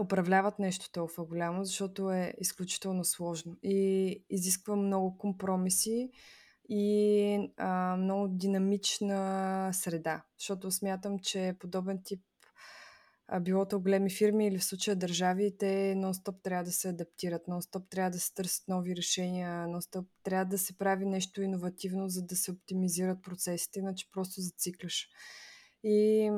управляват нещо толкова голямо, защото е изключително сложно и изисква много компромиси и а, много динамична среда. Защото смятам, че подобен тип а, било то големи фирми или в случая държави, те нон-стоп трябва да се адаптират, нон-стоп трябва да се търсят нови решения, нон-стоп трябва да се прави нещо иновативно, за да се оптимизират процесите, иначе просто зацикляш. И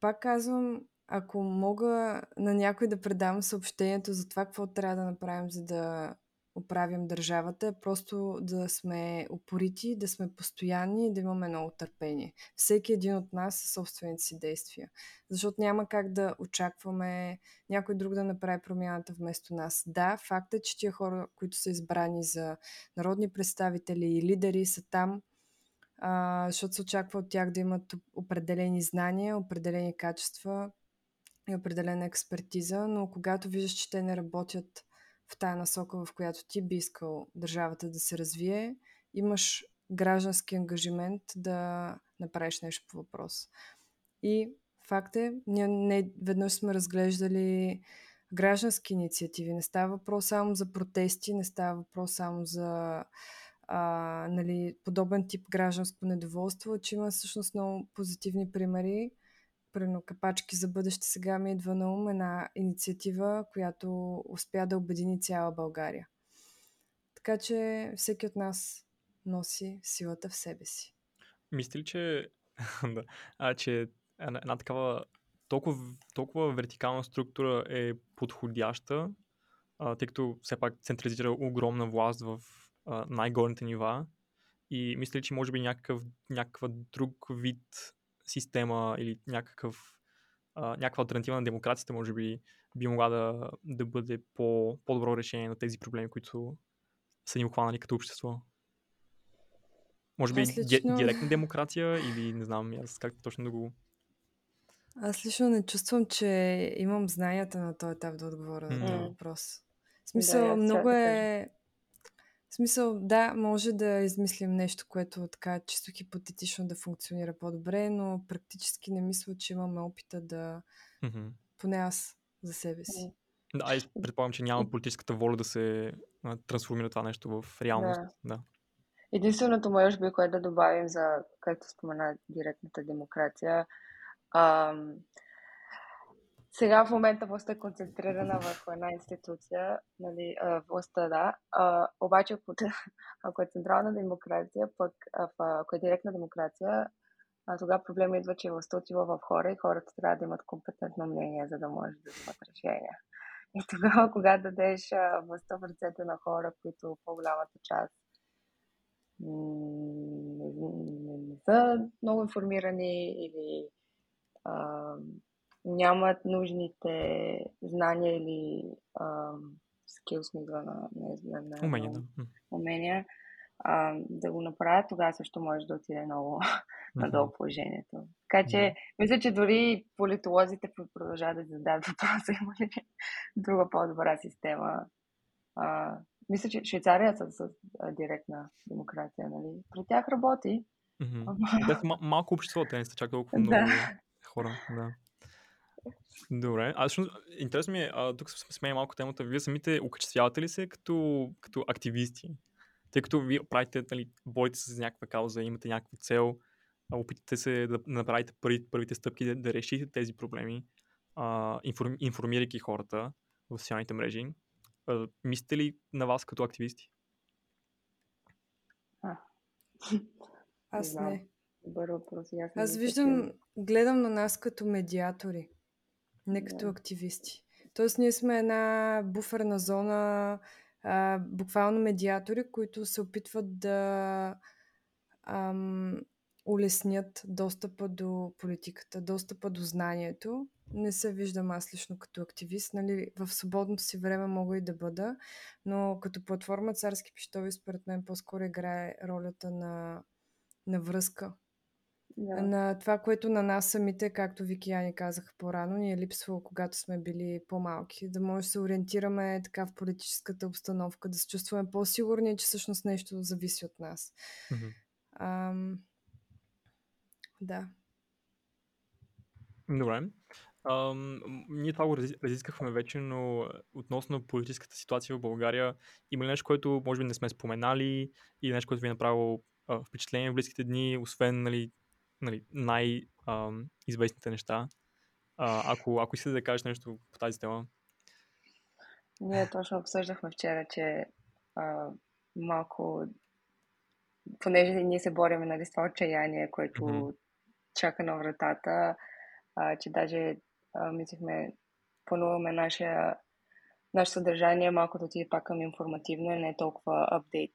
пак казвам, ако мога на някой да предам съобщението за това, какво трябва да направим, за да оправим държавата, е просто да сме упорити, да сме постоянни и да имаме много търпение. Всеки един от нас със собствените си действия. Защото няма как да очакваме някой друг да направи промяната вместо нас. Да, факт е, че тия хора, които са избрани за народни представители и лидери, са там, а, защото се очаква от тях да имат определени знания, определени качества, и определена експертиза, но когато виждаш, че те не работят в тая насока, в която ти би искал държавата да се развие, имаш граждански ангажимент да направиш нещо по въпрос. И факт е, ние не веднъж сме разглеждали граждански инициативи. Не става въпрос само за протести, не става въпрос само за а, нали, подобен тип гражданско недоволство, че има всъщност много позитивни примери, Примерно капачки за бъдеще сега ми идва на ум една инициатива, която успя да обедини цяла България. Така че всеки от нас носи силата в себе си. Мисли ли, че, *laughs* а, че една, една такава толкова, толкова вертикална структура е подходяща, а, тъй като все пак централизира огромна власт в а, най-горните нива и мисля, че може би някакъв, някакъв друг вид система или някакъв, а, някаква альтернатива на демокрацията, може би, би могла да, да бъде по, по-добро решение на тези проблеми, които са ни обхванали като общество. Може би лично... директна демокрация или не знам аз как точно да го... Аз лично не чувствам, че имам знанията на този етап да отговоря mm. на този въпрос. В смисъл, да, много е... В смисъл, да, може да измислим нещо, което така чисто хипотетично да функционира по-добре, но практически не мисля, че имаме опита да... Mm-hmm. Поне аз за себе си. Да, аз предполагам, че няма политическата воля да се трансформира това нещо в реалност. Да. да. Единственото, може би, което да добавим за, както спомена, директната демокрация, ам, сега в момента властта е концентрирана върху една институция, нали, властта, да. А, обаче, ако, ако е централна демокрация, пък ако е директна демокрация, а тогава проблема идва, че властта отива в хора и хората трябва да имат компетентно мнение, за да може да вземат решения. И тогава, *laughs* когато дадеш властта в ръцете на хора, които по-голямата част не, не, не са много информирани или а, нямат нужните знания или скилс, на, на, на, на умения, да. умения а, да го направят, тогава също може да отиде много *laughs* надолу положението. Така че, mm-hmm. мисля, че дори политолозите продължават да задават *laughs* въпроса, има ли друга по-добра система. А, мисля, че Швейцария с, с, директна демокрация, нали? При тях работи. Mm-hmm. Са малко общество, те не са чак толкова *laughs* много да. хора. Да. Добре. Аз интересно ми е, а, тук сме малко темата. Вие самите окачествявате ли се като, като активисти? Тъй като вие правите, нали, борите се за някаква кауза, имате някаква цел, а, опитате се да направите първи, първите стъпки, да, да решите тези проблеми, а, информ, информирайки хората в социалните мрежи. А, мислите ли на вас като активисти? А. *laughs* Аз не. Добър въпрос. Аз, Аз виждам, гледам на нас като медиатори не като активисти. Тоест ние сме една буферна зона, а, буквално медиатори, които се опитват да ам, улеснят достъпа до политиката, достъпа до знанието. Не се виждам аз лично като активист. Нали, в свободното си време мога и да бъда, но като платформа Царски пищови, според мен по-скоро играе ролята на, на връзка. Да. На това, което на нас самите, както Вики и Ани казаха по-рано, ни е липсвало, когато сме били по-малки. Да може да се ориентираме така в политическата обстановка, да се чувстваме по-сигурни, че всъщност нещо зависи от нас. Мгм. Ам... Да. Добре. Ам, ние това го рази- разискахме вече, но а, относно политическата ситуация в България, има ли нещо, което може би не сме споменали или нещо, което ви е направило а, впечатление в близките дни, освен нали, нали, най-известните неща? А, ако, ако искате да кажеш нещо по тази тема. Ние точно обсъждахме вчера, че а, малко, понеже ние се бориме нали, с това отчаяние, което Мгм. чака на вратата, а, че даже а, мислихме, плануваме нашия, наше съдържание малко да отиде пак към информативно и не толкова апдейт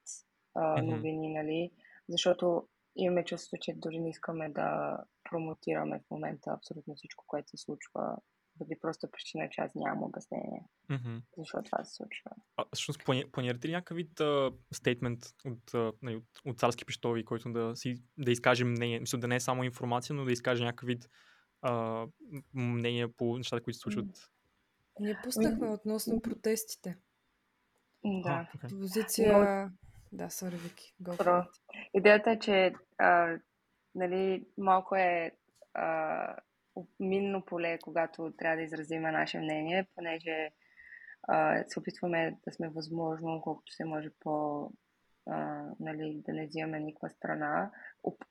а, новини, нали? Защото имаме чувството, че дори не искаме да промотираме в момента абсолютно всичко, което се случва, поради просто причина, че аз нямам обяснение Мгм. защо това се случва. А, всъщност, плани- планирате ли някакъв вид стейтмент от, а, нали, от, от царски пищови, който да, си, да изкаже мнение? Мисля, да не е само информация, но да изкаже някакъв вид а, мнение по нещата, които се случват. Ние пуснахме относно протестите. Да. Позиция... Да, сори, Вики. Идеята е, че а, нали, малко е а, минно поле, когато трябва да изразиме наше мнение, понеже а, се опитваме да сме възможно, колкото се може по, а, нали, да не взимаме никаква страна.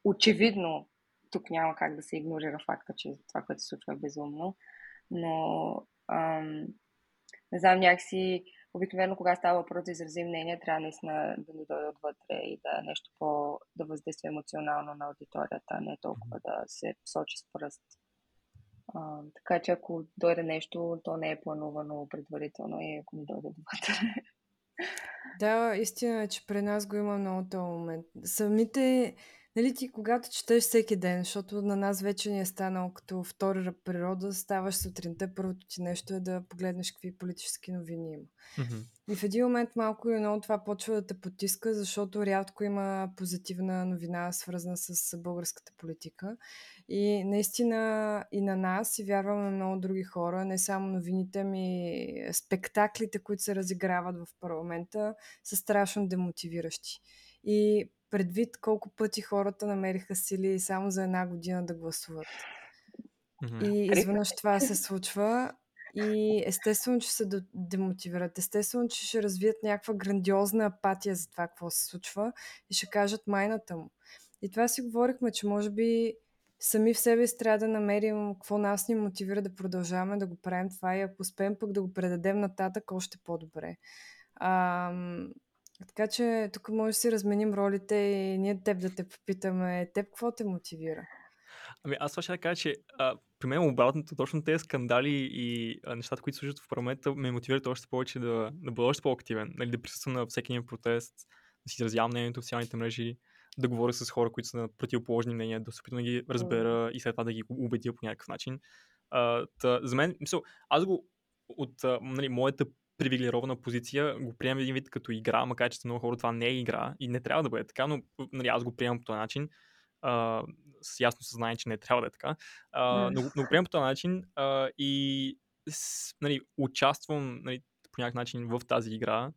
Очевидно, тук няма как да се игнорира факта, че това, което се случва е безумно, но ам, не знам, някакси обикновено, когато става въпрос да изразим мнение, трябва наистина да ни дойде отвътре и да е нещо по... да въздейства емоционално на аудиторията, не толкова да се сочи с пръст. А, така че ако дойде нещо, то не е планувано предварително и ако ни дойде отвътре. Да, истина е, че при нас го има много този момент. Самите, нали ти, когато четеш всеки ден, защото на нас вече ни е станало като втора природа, ставаш сутринта, първото ти нещо е да погледнеш какви политически новини има. Мгм. И в един момент малко или много това почва да те потиска, защото рядко има позитивна новина, свързана с българската политика. И наистина и на нас, и вярвам на много други хора, не само новините ми, спектаклите, които се разиграват в парламента, са страшно демотивиращи. И предвид колко пъти хората намериха сили само за една година да гласуват. И изведнъж това се случва и естествено, че се де- демотивират. Естествено, че ще развият някаква грандиозна апатия за това, какво се случва и ще кажат майната му. И това си говорихме, че може би сами в себе си трябва да намерим какво нас ни мотивира да продължаваме да го правим това и ако успеем пък да го предадем нататък, още по-добре. Ам, така че тук може да си разменим ролите и ние теб да те попитаме, теб какво те мотивира? Ами аз това ще да кажа, че а, при мен обратното, точно тези скандали и а, нещата, които се случват в парламента, ме мотивират още повече да, да бъда още по-активен, нали, да присъствам на всеки един протест, да си изразявам мнението в социалните мрежи, да говоря с хора, които са на противоположни мнения, да се опитам да ги разбера и след това да ги убедя по някакъв начин. А, та, за мен, мисъл, аз го от а, нали, моята привилегирована позиция го приемам един вид като игра, макар че за много хора това не е игра и не трябва да бъде така, но нали, аз го приемам по този начин а, с ясно съзнание, че не трябва да е така. А, но, но го приемам по този начин а, и с, нали, участвам нали, по някакъв начин в тази игра,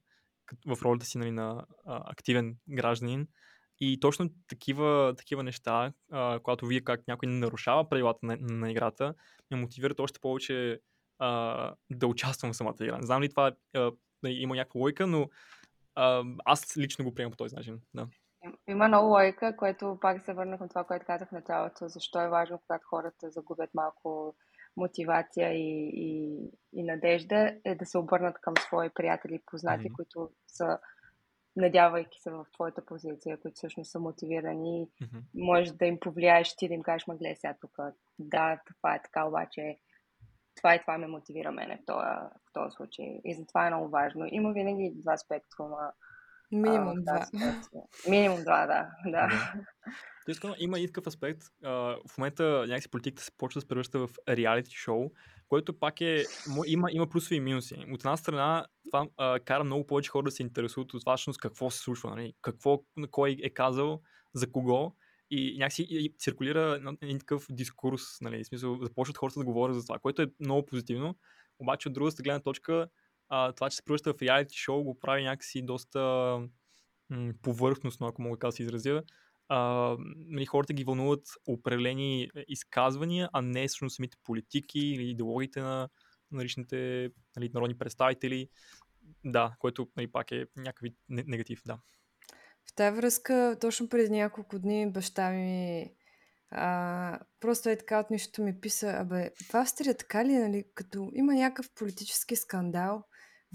в ролята си нали, на а, активен гражданин. И точно такива, такива неща, а, когато вие как някой не нарушава правилата на, на играта, ме мотивират още повече а, да участвам в самата игра. Не знам ли това а, нали, има някаква лойка, но а, аз лично го приемам по този начин. Да. Има много лойка, което пак се върна към това, което казах в началото. Защо е важно, когато хората загубят малко мотивация и, и, и надежда, е да се обърнат към свои приятели и познати, Мгм. които са, надявайки се в твоята позиция, които всъщност са мотивирани. Мгм. Може да им повлияеш ти да им кажеш, ма гледай сега тук, да, това е така, обаче това и това ме мотивира мене в този, в този случай. И затова е много важно. Има винаги два спектрума. Минимум два. Минимум два, да. *laughs* да. Искам, има и такъв аспект. А, в момента някакси политиката се почва да се превръща в реалити шоу, което пак е, има, има плюсови и минуси. От една страна, това а, кара много повече хора да се интересуват от това, какво се случва, нали? какво, кой е казал, за кого и някакси циркулира един такъв дискурс, нали, в смисъл, започват хората да говорят за това, което е много позитивно, обаче от другата гледна точка, а, това, че се превръща в реалити шоу, го прави някакси доста м- повърхностно, ако мога да се изразя. А, нали, хората ги вълнуват определени изказвания, а не всъщност самите политики или идеологиите на, на личните нали, народни представители. Да, което нали, пак е някакъв негатив, да. Тази връзка, точно преди няколко дни баща ми а, просто е така от нищото ми писа, абе, в Австрия така ли, е, нали, като има някакъв политически скандал,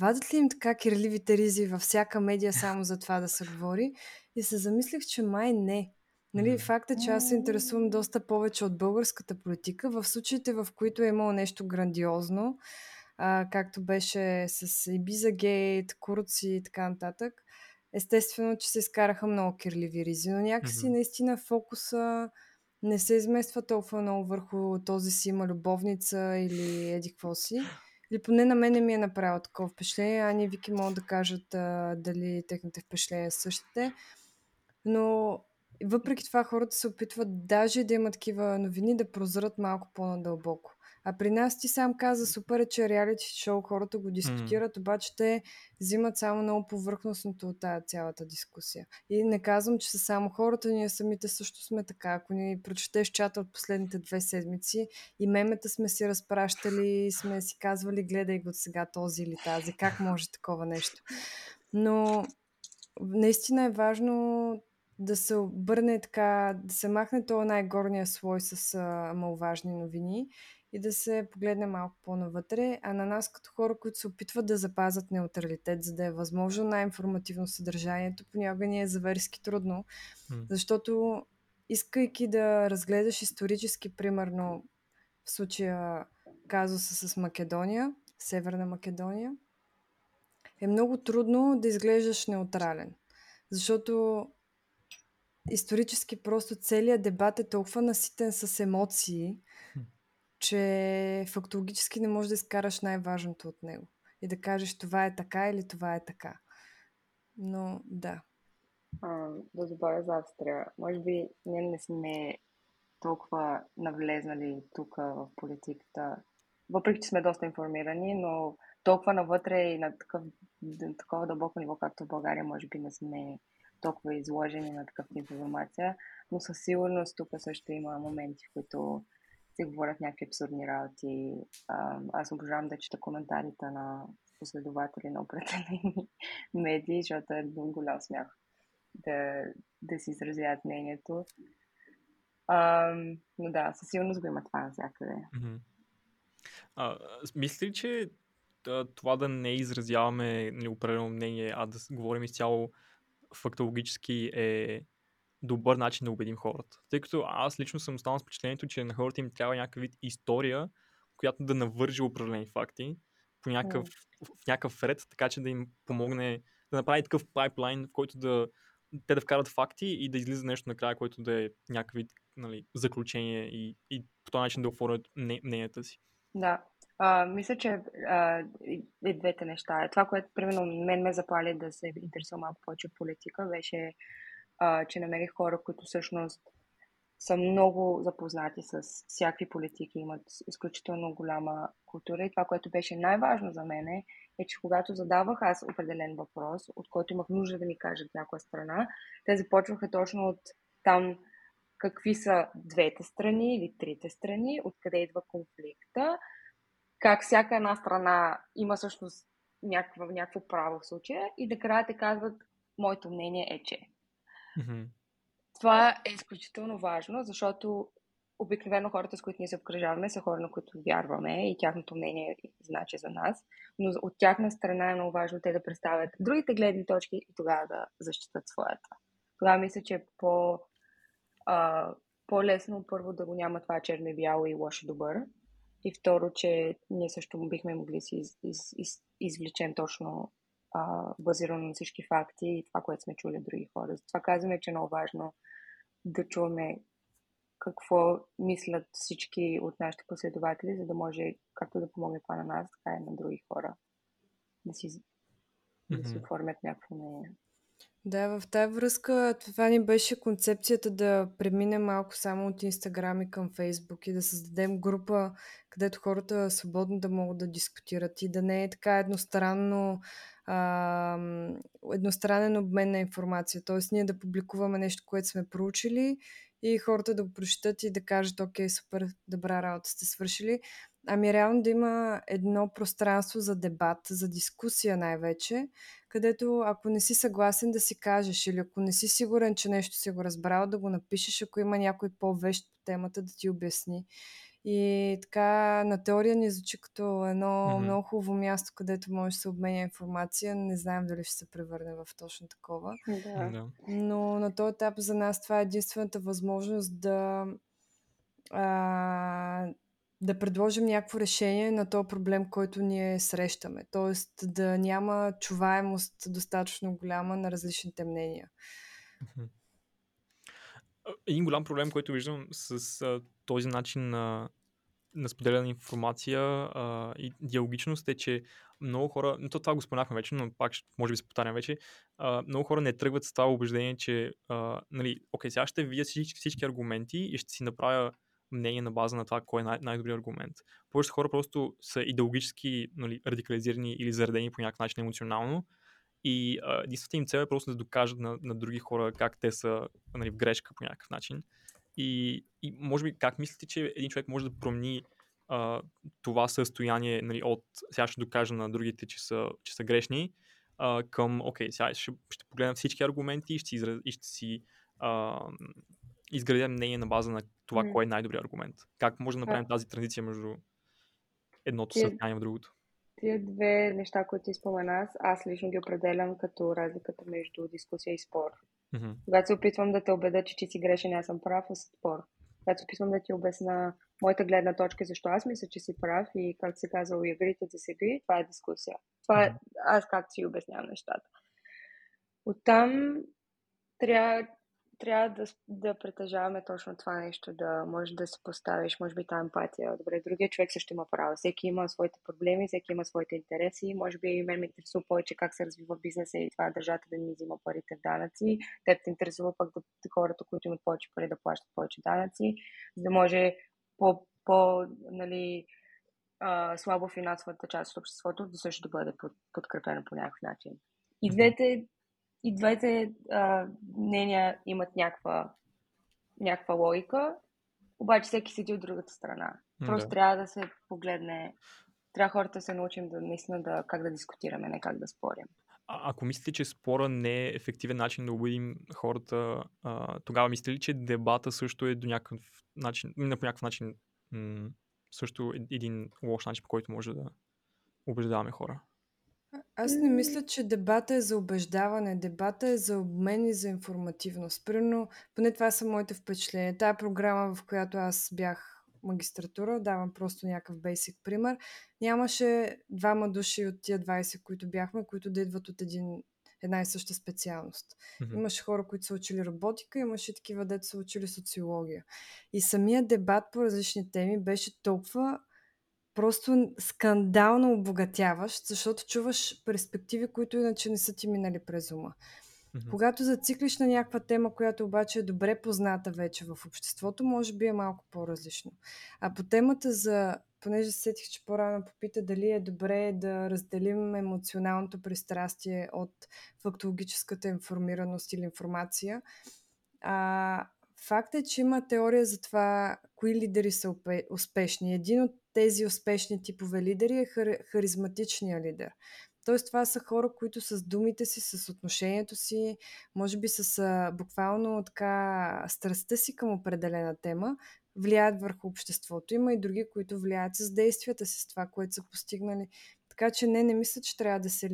вадят ли им така кирливите ризи във всяка медия само за това да се говори? И се замислих, че май не. Нали, mm. Факта, че аз се интересувам доста повече от българската политика, в случаите, в които е имало нещо грандиозно, а, както беше с Ибиза Гейт, Курци и така нататък, естествено, че се изкараха много кирливи ризи, но някакси mm-hmm. наистина фокуса не се измества толкова много върху този си има любовница или еди какво си. Или поне на мене ми е направило такова впечатление. Ани и Вики могат да кажат а, дали техните впечатления са същите. Но въпреки това хората се опитват даже да имат такива новини да прозрат малко по-надълбоко. А при нас ти сам каза, супер е, че реалити шоу хората го дискутират, mm. обаче те взимат само много повърхностното от тази цялата дискусия. И не казвам, че са само хората, ние самите също сме така. Ако ни прочетеш чата от последните две седмици и мемета сме си разпращали, сме си казвали, гледай го сега този или тази, как може такова нещо. Но наистина е важно да се обърне така, да се махне този най-горния слой с а, маловажни новини и да се погледне малко по-навътре, а на нас като хора, които се опитват да запазят неутралитет, за да е възможно най-информативно съдържанието, понякога ни е заверски трудно, mm. защото искайки да разгледаш исторически, примерно в случая казуса с Македония, Северна Македония, е много трудно да изглеждаш неутрален. Защото исторически просто целият дебат е толкова наситен с емоции, че фактологически не можеш да изкараш най-важното от него. И да кажеш това е така или това е така. Но да. А, да добавя за Австрия. Може би ние не сме толкова навлезнали тук в политиката. Въпреки, че сме доста информирани, но толкова навътре и на такъв, такова дълбоко ниво, както в България, може би не сме толкова изложени на такъв информация, но със сигурност тук също има моменти, в които се говорят някакви абсурдни работи. Аз обожавам да чета коментарите на последователи на определени *laughs* медии, защото е голям смях да, да си изразяват мнението. А, но да, със сигурност го има това навсякъде. А, мисли ли, че това да не изразяваме неопределено мнение, а да говорим изцяло фактологически е добър начин да убедим хората. Тъй като аз лично съм останал с впечатлението, че на хората им трябва някакъв вид история, която да навържи определени факти по някакъв, mm. в някакъв ред, така че да им помогне да направи такъв пайплайн, в който да те да вкарат факти и да излиза нещо накрая, което да е някакъв вид нали, заключение и, и по този начин да оформят мненията си. Да, а, мисля, че а, и двете неща. Това, което примерно мен ме запали да се интересува малко повече от политика, беше а, че намерих хора, които всъщност са много запознати с всякакви политики, имат изключително голяма култура и това, което беше най-важно за мен е, че когато задавах аз определен въпрос, от който имах нужда да ми кажат някоя страна, те започваха точно от там какви са двете страни или трите страни, откъде идва конфликта, как всяка една страна има всъщност някакво, някакво право в случая и накрая те казват, моето мнение е, че. Mm-hmm. Това е изключително важно, защото обикновено хората, с които ние се обкръжаваме, са хора, на които вярваме и тяхното мнение значи за нас. Но от тяхна страна е много важно те да представят другите гледни точки и тогава да защитат своята. Тогава мисля, че е по, а, по-лесно първо да го няма това черно и бяло и лошо добър И второ, че ние също бихме могли да си из, из, из, извлечем точно а, базирано на всички факти и това, което сме чули от други хора. Затова казваме, че е много важно да чуваме какво мислят всички от нашите последователи, за да може както да помогне това на нас, така и на други хора да си, mm-hmm. да си оформят някакво мнение. Да, в тази връзка това ни беше концепцията да преминем малко само от Инстаграм и към Фейсбук и да създадем група, където хората свободно да могат да дискутират и да не е така едностранно а, едностранен обмен на информация. Тоест ние да публикуваме нещо, което сме проучили и хората да го прочитат и да кажат, окей, супер, добра работа сте свършили. Ами реално да има едно пространство за дебат, за дискусия най-вече, където ако не си съгласен да си кажеш или ако не си сигурен, че нещо си го разбрал, да го напишеш, ако има някой по-вещ по темата да ти обясни. И така на теория ни звучи като едно mm-hmm. много хубаво място, където може да се обменя информация. Не знаем дали ще се превърне в точно такова. Да. Но на този етап за нас това е единствената възможност да а, да предложим някакво решение на този проблем, който ние срещаме. Тоест да няма чуваемост достатъчно голяма на различните мнения. Един голям проблем, който виждам с а, този начин на, на споделяне информация а, и диалогичност е, че много хора, то това го споменахме вече, но пак може би се повтарям вече, а, много хора не тръгват с това убеждение, че а, нали, окей, сега ще видя всички, всички аргументи и ще си направя мнение на база на това кой е най- най-добрият аргумент. Повечето хора просто са идеологически нали, радикализирани или заредени по някакъв начин емоционално и единствената им цел е просто да докажат на, на други хора как те са нали, в грешка по някакъв начин. И, и може би как мислите, че един човек може да промени а, това състояние нали, от сега ще докажа на другите, че са, че са грешни, а, към окей, сега ще, ще погледна всички аргументи и ще си, и ще си а, изградя мнение на база на това, mm. кой е най-добрият аргумент. Как може да направим тази транзиция между едното състояние в другото? Тия две неща, които ти спомена, аз лично ги определям като разликата между дискусия и спор. Mm-hmm. Когато се опитвам да те убеда, че ти си грешен, аз съм прав, е спор. Когато се опитвам да ти обясна моята гледна точка, защо аз мисля, че си прав и както се казва, we agree to disagree, това е дискусия. Това е аз как си обяснявам нещата. Оттам трябва трябва да, да притежаваме точно това нещо, да можеш да се поставиш, може би, тази емпатия. Добре, другия човек също има право. Всеки има своите проблеми, всеки има своите интереси. Може би и мен ме интересува повече как се развива бизнеса и това държата да ми взима парите в данъци. Теб те интересува пък да, да хората, които имат повече пари, да плащат повече данъци, за да може по, по нали, а, слабо финансовата част от обществото да също да бъде под, подкрепена по някакъв начин. И двете и двете а, мнения имат някаква, някаква логика, обаче всеки седи от другата страна. Просто да. трябва да се погледне, трябва хората да се научим да наистина да, как да дискутираме, не как да спорим. А, ако мислите, че спора не е ефективен начин да убедим хората, а, тогава мислите ли, че дебата също е до някакъв начин, по някакъв начин м- също е един лош начин, по който може да убеждаваме хора? Аз не мисля, че дебата е за убеждаване. Дебата е за обмен и за информативност. Примерно, поне това са моите впечатления. Тая програма, в която аз бях магистратура, давам просто някакъв бейсик пример, нямаше двама души от тия 20, които бяхме, които да идват от един, една и съща специалност. Mm-hmm. Имаше хора, които са учили роботика, имаше такива, дето са учили социология. И самия дебат по различни теми беше толкова просто скандално обогатяващ, защото чуваш перспективи, които иначе не са ти минали през ума. Mm-hmm. Когато зациклиш на някаква тема, която обаче е добре позната вече в обществото, може би е малко по-различно. А по темата за, понеже сетих, че по-рано попита дали е добре да разделим емоционалното пристрастие от фактологическата информираност или информация, а, факт е, че има теория за това, кои лидери са успешни. Един от тези успешни типове лидери е хар- харизматичния лидер. Тоест, това са хора, които с думите си, с отношението си, може би с а, буквално така страстта си към определена тема, влияят върху обществото. Има и други, които влияят с действията си, с това, което са постигнали. Така че не, не мисля, че трябва да се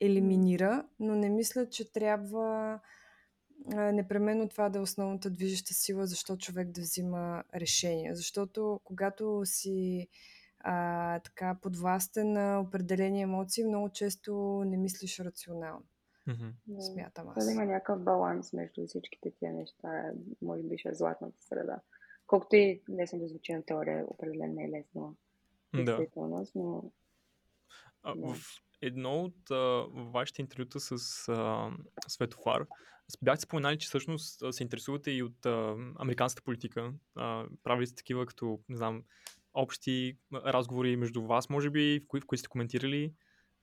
елиминира, но не мисля, че трябва непременно това да е основната движеща сила, защо човек да взима решения. Защото когато си а, така подвластен на определени емоции, много често не мислиш рационално. Mm-hmm. Смятам аз. Да има някакъв баланс между всичките тия неща. Може би ще е златната среда. Колкото и лесно да звучи на теория, определено не е лесно. Да. Но... А. В едно от а, вашите интервюта с а, Светофар, бяхте споменали, че всъщност се интересувате и от а, американската политика. А, правили сте такива като, не знам, общи разговори между вас, може би, в кои, в кои сте коментирали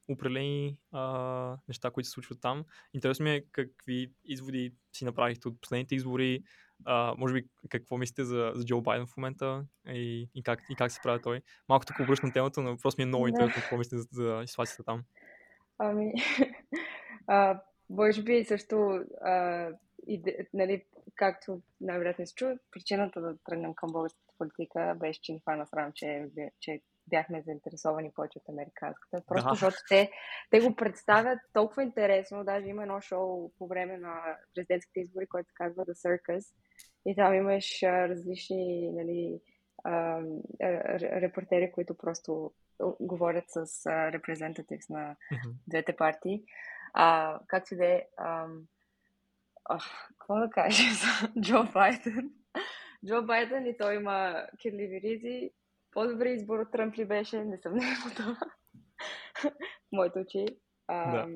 определени а, неща, които се случват там. Интересно ми е какви изводи си направихте от последните избори, а, може би какво мислите за, за Джо Байден в момента и, и, как, и как се прави той. Малко тук обръщам темата, но просто ми е много интересно какво мислите за, за ситуацията там. Ами, *laughs* а, може би също, а, иде, нали, както най-вероятно се чува, причината да тръгнем към българската политика беше, че ни фана срам, че, че бяхме заинтересовани повече от американската. Просто да. защото те, те го представят толкова интересно. Даже има едно шоу по време на президентските избори, което се казва The Circus. И там имаш а, различни нали, а, репортери, които просто говорят с репрезентативс на двете партии. А, как си да е, какво да кажа *laughs* за Джо Байден? Джо Байден и той има кирливи ризи. По-добре избор от Тръмп ли беше? Несъмнено *laughs* това. Моите очи. А, да.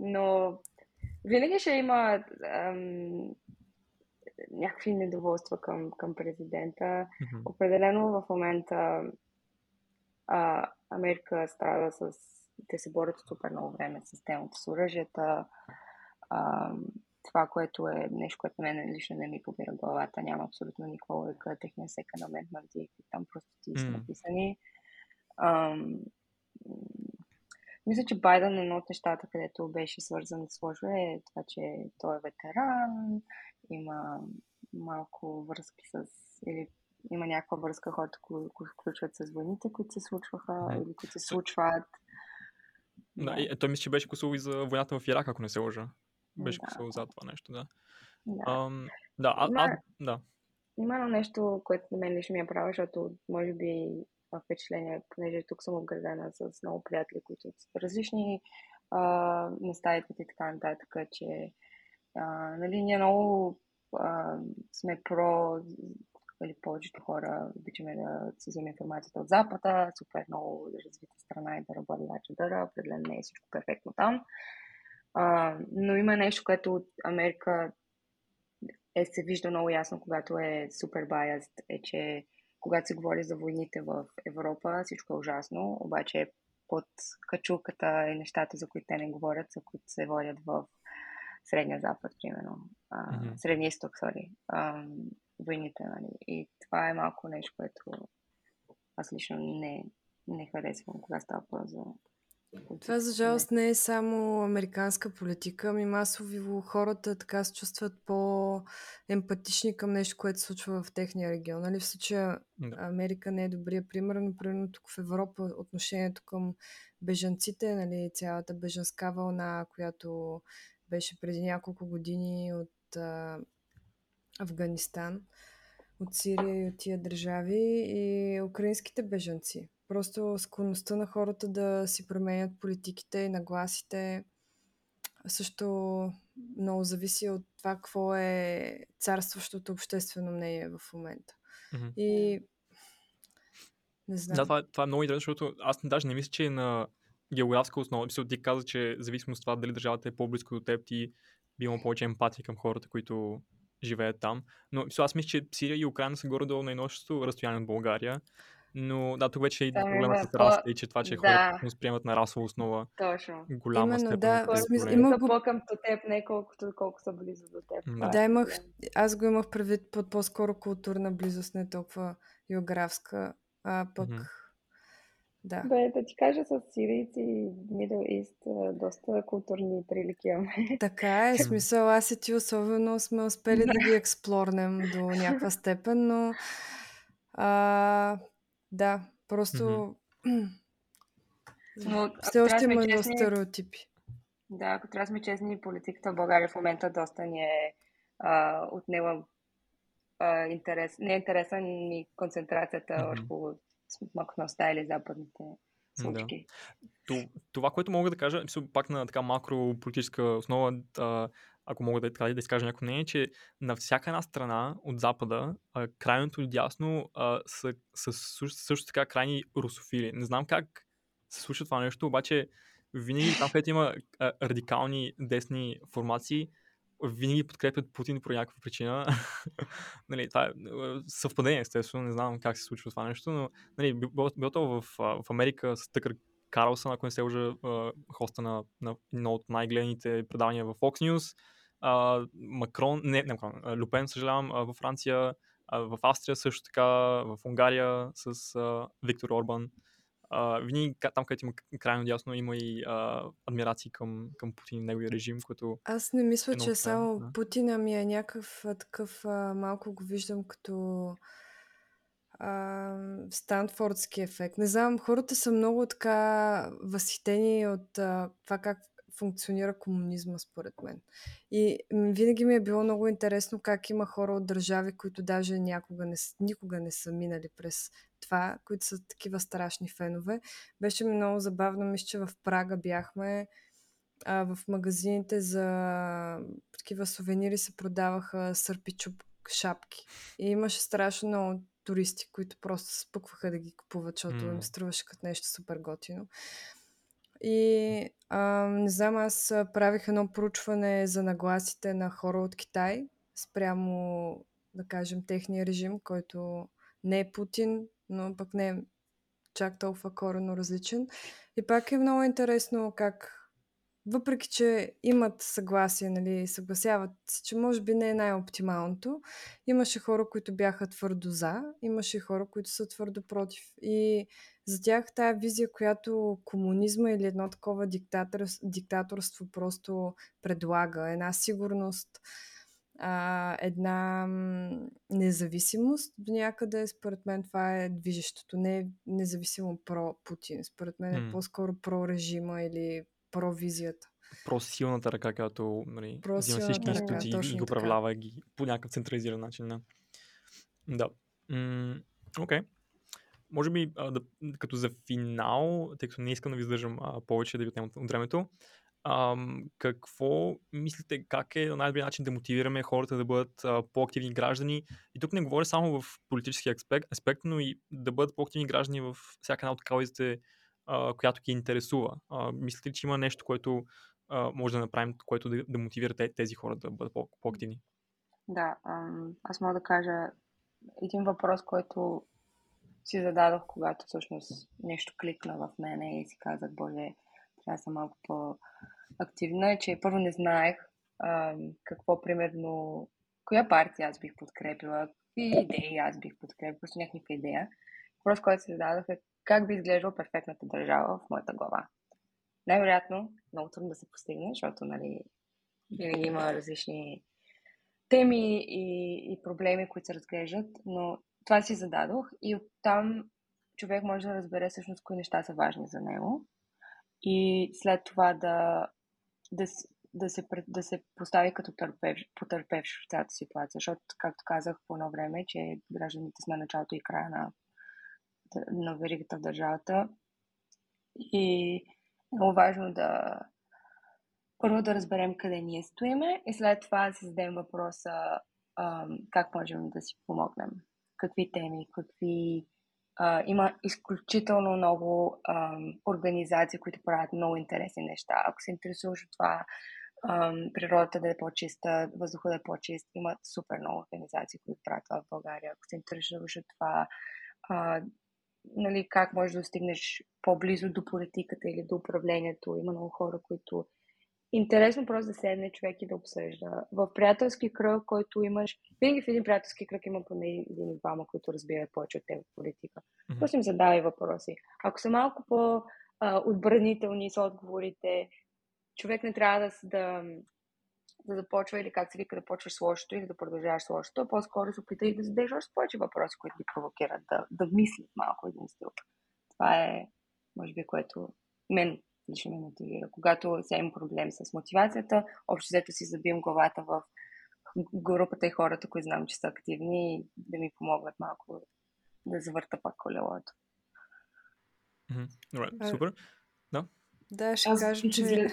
Но винаги ще има ам, някакви недоволства към, към президента. Mm-hmm. Определено в момента а, Америка страда с... Те се борят супер много време с темата с оръжията. А, това, което е нещо, което мен лично не ми побира главата, няма абсолютно никаква логика. Техния секанамент на там просто ти са написани. Ам, мисля, че Байден е едно от нещата, където беше свързан с лъжа е това, че той е ветеран, има малко връзки с... или има някаква връзка хората, които включват с войните, които се случваха или които се случват. Да. И, той мисля, че беше косово и за войната в Ирак, ако не се лъжа. Беше да. косово за това нещо, да. Да, Ам, да, а, има, а, да. Има едно нещо, което на мен лично ми е право, защото може би впечатление, понеже тук съм обградена с много приятели, които са различни а, места и така нататък, че а, нали, ние много а, сме про или повечето хора обичаме да си вземе информацията от Запада, супер много развита страна и да работи дъра, определено не е всичко перфектно там. А, но има нещо, което от Америка е, се вижда много ясно, когато е супер biased, е, че когато се говори за войните в Европа, всичко е ужасно, обаче под качулката и нещата, за които те не говорят, за които се водят в Средния Запад, примерно. А, mm-hmm. Средния изток, сори. Войните, нали. И това е малко нещо, което аз лично не, не харесвам, когато става за това за жалост не е само американска политика, ами масово хората така се чувстват по-емпатични към нещо, което се случва в техния регион. Нали? В случая да. Америка не е добрия пример, но примерно тук в Европа отношението към бежанците, нали, цялата бежанска вълна, която беше преди няколко години от Афганистан, от Сирия и от тия държави и украинските бежанци. Просто склонността на хората да си променят политиките и нагласите също много зависи от това какво е царстващото обществено мнение в момента. Mm-hmm. И не знам. Да, това, е, това е много интересно, защото аз даже не мисля, че на географска основа. Мисля, ти каза, че зависимо от това дали държавата е по-близко до теб, ти би имал повече емпатия към хората, които живеят там. Но аз мисля, че Сирия и Украина са горе-долу на едно разстояние от България. Но да, тук вече и да, проблема с расата и че това, че да. хората не приемат на расова основа. Точно. Голяма Именно, степен. Да, смисъл, има по-към теб, не колкото колко са близо до теб. Да. да, имах, аз го имах предвид под по-скоро културна близост, не толкова географска, а пък mm-hmm. Да. Бе, да ти кажа, с сирийци и Middle East доста културни прилики имаме. Така е, *laughs* смисъл аз и ти особено сме успели да ги експлорнем до някаква *laughs* степен, но а, да, просто *clears throat* Но, все още има много стереотипи. Да, ако трябва да сме честни, политиката в България в момента доста ни е а, отнела а, интерес, не е интереса ни концентрацията mm-hmm. върху смъкността или западните случки. Да. Това, което мога да кажа, пак на така макрополитическа основа, ако мога да, така, да изкажа някакво мнение, че на всяка една страна от Запада, крайното и дясно са, са, са също така крайни русофили. Не знам как се случва това нещо, обаче винаги там, където има а, радикални десни формации, винаги подкрепят Путин по някаква причина. *laughs* нали, това е съвпадение, естествено, не знам как се случва това нещо, но нали, било то в, в Америка с Тъкър Карлсън, ако не се лъжа, хоста на, на едно от най-гледаните предавания в Fox News, а, Макрон, не, не Макрон, Люпен, съжалявам, във Франция, в Австрия също така, в Унгария с а, Виктор Орбан. Винаги там, където има крайно дясно, има и uh, адмирации към, към Путин и неговия режим, което... Аз не мисля, е че само да. Путина ми е някакъв такъв, а, малко го виждам като а, Станфордски ефект. Не знам, хората са много така възхитени от а, това как функционира комунизма, според мен. И винаги ми е било много интересно как има хора от държави, които даже някога не, никога не са минали през това, които са такива страшни фенове. Беше ми много забавно, мисля, че в Прага бяхме а, в магазините за такива сувенири се продаваха сърпичуп шапки. И имаше страшно много туристи, които просто спъкваха да ги купуват, защото mm. им струваше като нещо супер готино. И а, не знам, аз правих едно проучване за нагласите на хора от Китай спрямо, да кажем, техния режим, който не е Путин, но пък не е чак толкова корено различен. И пак е много интересно как въпреки, че имат съгласие, нали, съгласяват се, че може би не е най-оптималното, имаше хора, които бяха твърдо за, имаше хора, които са твърдо против. И за тях тая визия, която комунизма или едно такова диктатор, диктаторство просто предлага, една сигурност, а, една независимост до някъде, според мен това е движещото. Не е независимо про Путин. Според мен е mm. по-скоро про режима или про визията. Про силната ръка, която нали, взима всички институции и ги управлява ги по някакъв централизиран начин. Да. Да. Окей. Okay може би, а, да, като за финал, тъй като не искам да ви издържам а, повече да ви отнемам от времето, а, какво мислите, как е най-добрият начин да мотивираме хората да бъдат а, по-активни граждани? И тук не говоря само в политически аспект, аспект но и да бъдат по-активни граждани в всяка една от каузите, която ги интересува. А, мислите ли, че има нещо, което може да направим, което да, да мотивира тези хора да бъдат по- по-активни? Да, аз мога да кажа един въпрос, който си зададох, когато всъщност нещо кликна в мене и си казах, боже, трябва да съм малко по-активна, е, че първо не знаех какво примерно, коя партия аз бих подкрепила, какви идеи аз бих подкрепила, просто някаква идея. Въпрос, който си зададох е как би изглеждала перфектната държава в моята глава. Най-вероятно, много трудно да се постигне, защото нали, винаги има различни теми и, и проблеми, които се разглеждат, но това си зададох и оттам човек може да разбере всъщност кои неща са важни за него и след това да, да, да, се, да се постави като търпевш, потърпевш в цялата ситуация, защото, както казах по едно време, че гражданите сме началото и края на, на веригата в държавата и е много важно да първо да разберем къде ние стоиме и след това да си зададем въпроса ам, как можем да си помогнем какви теми, какви... А, има изключително много а, организации, които правят много интересни неща. Ако се интересуваш от това, а, природата да е по-чиста, въздуха да е по-чист, има супер много организации, които правят това в България. Ако се интересуваш от това, а, нали, как можеш да достигнеш по-близо до политиката или до управлението, има много хора, които интересно просто да седне човек и да обсъжда. В приятелски кръг, който имаш, винаги в един приятелски кръг има поне един и двама, които разбират повече от теб политика. Mm-hmm. Просто им задавай въпроси. Ако са малко по-отбранителни с отговорите, човек не трябва да, да, да започва или как се вика да почваш с лошото или да продължаваш с лошото, по-скоро се опитай да зададеш още повече въпроси, които ги провокират, да, да мислят малко един с друг. Това е, може би, което мен лично ме мотивира. Когато сега имам проблем с мотивацията, общо взето си забием главата в групата и хората, които знам, че са активни и да ми помогнат малко да завърта пак колелото. Добре, супер. Да. Да, ще Аз кажа, че...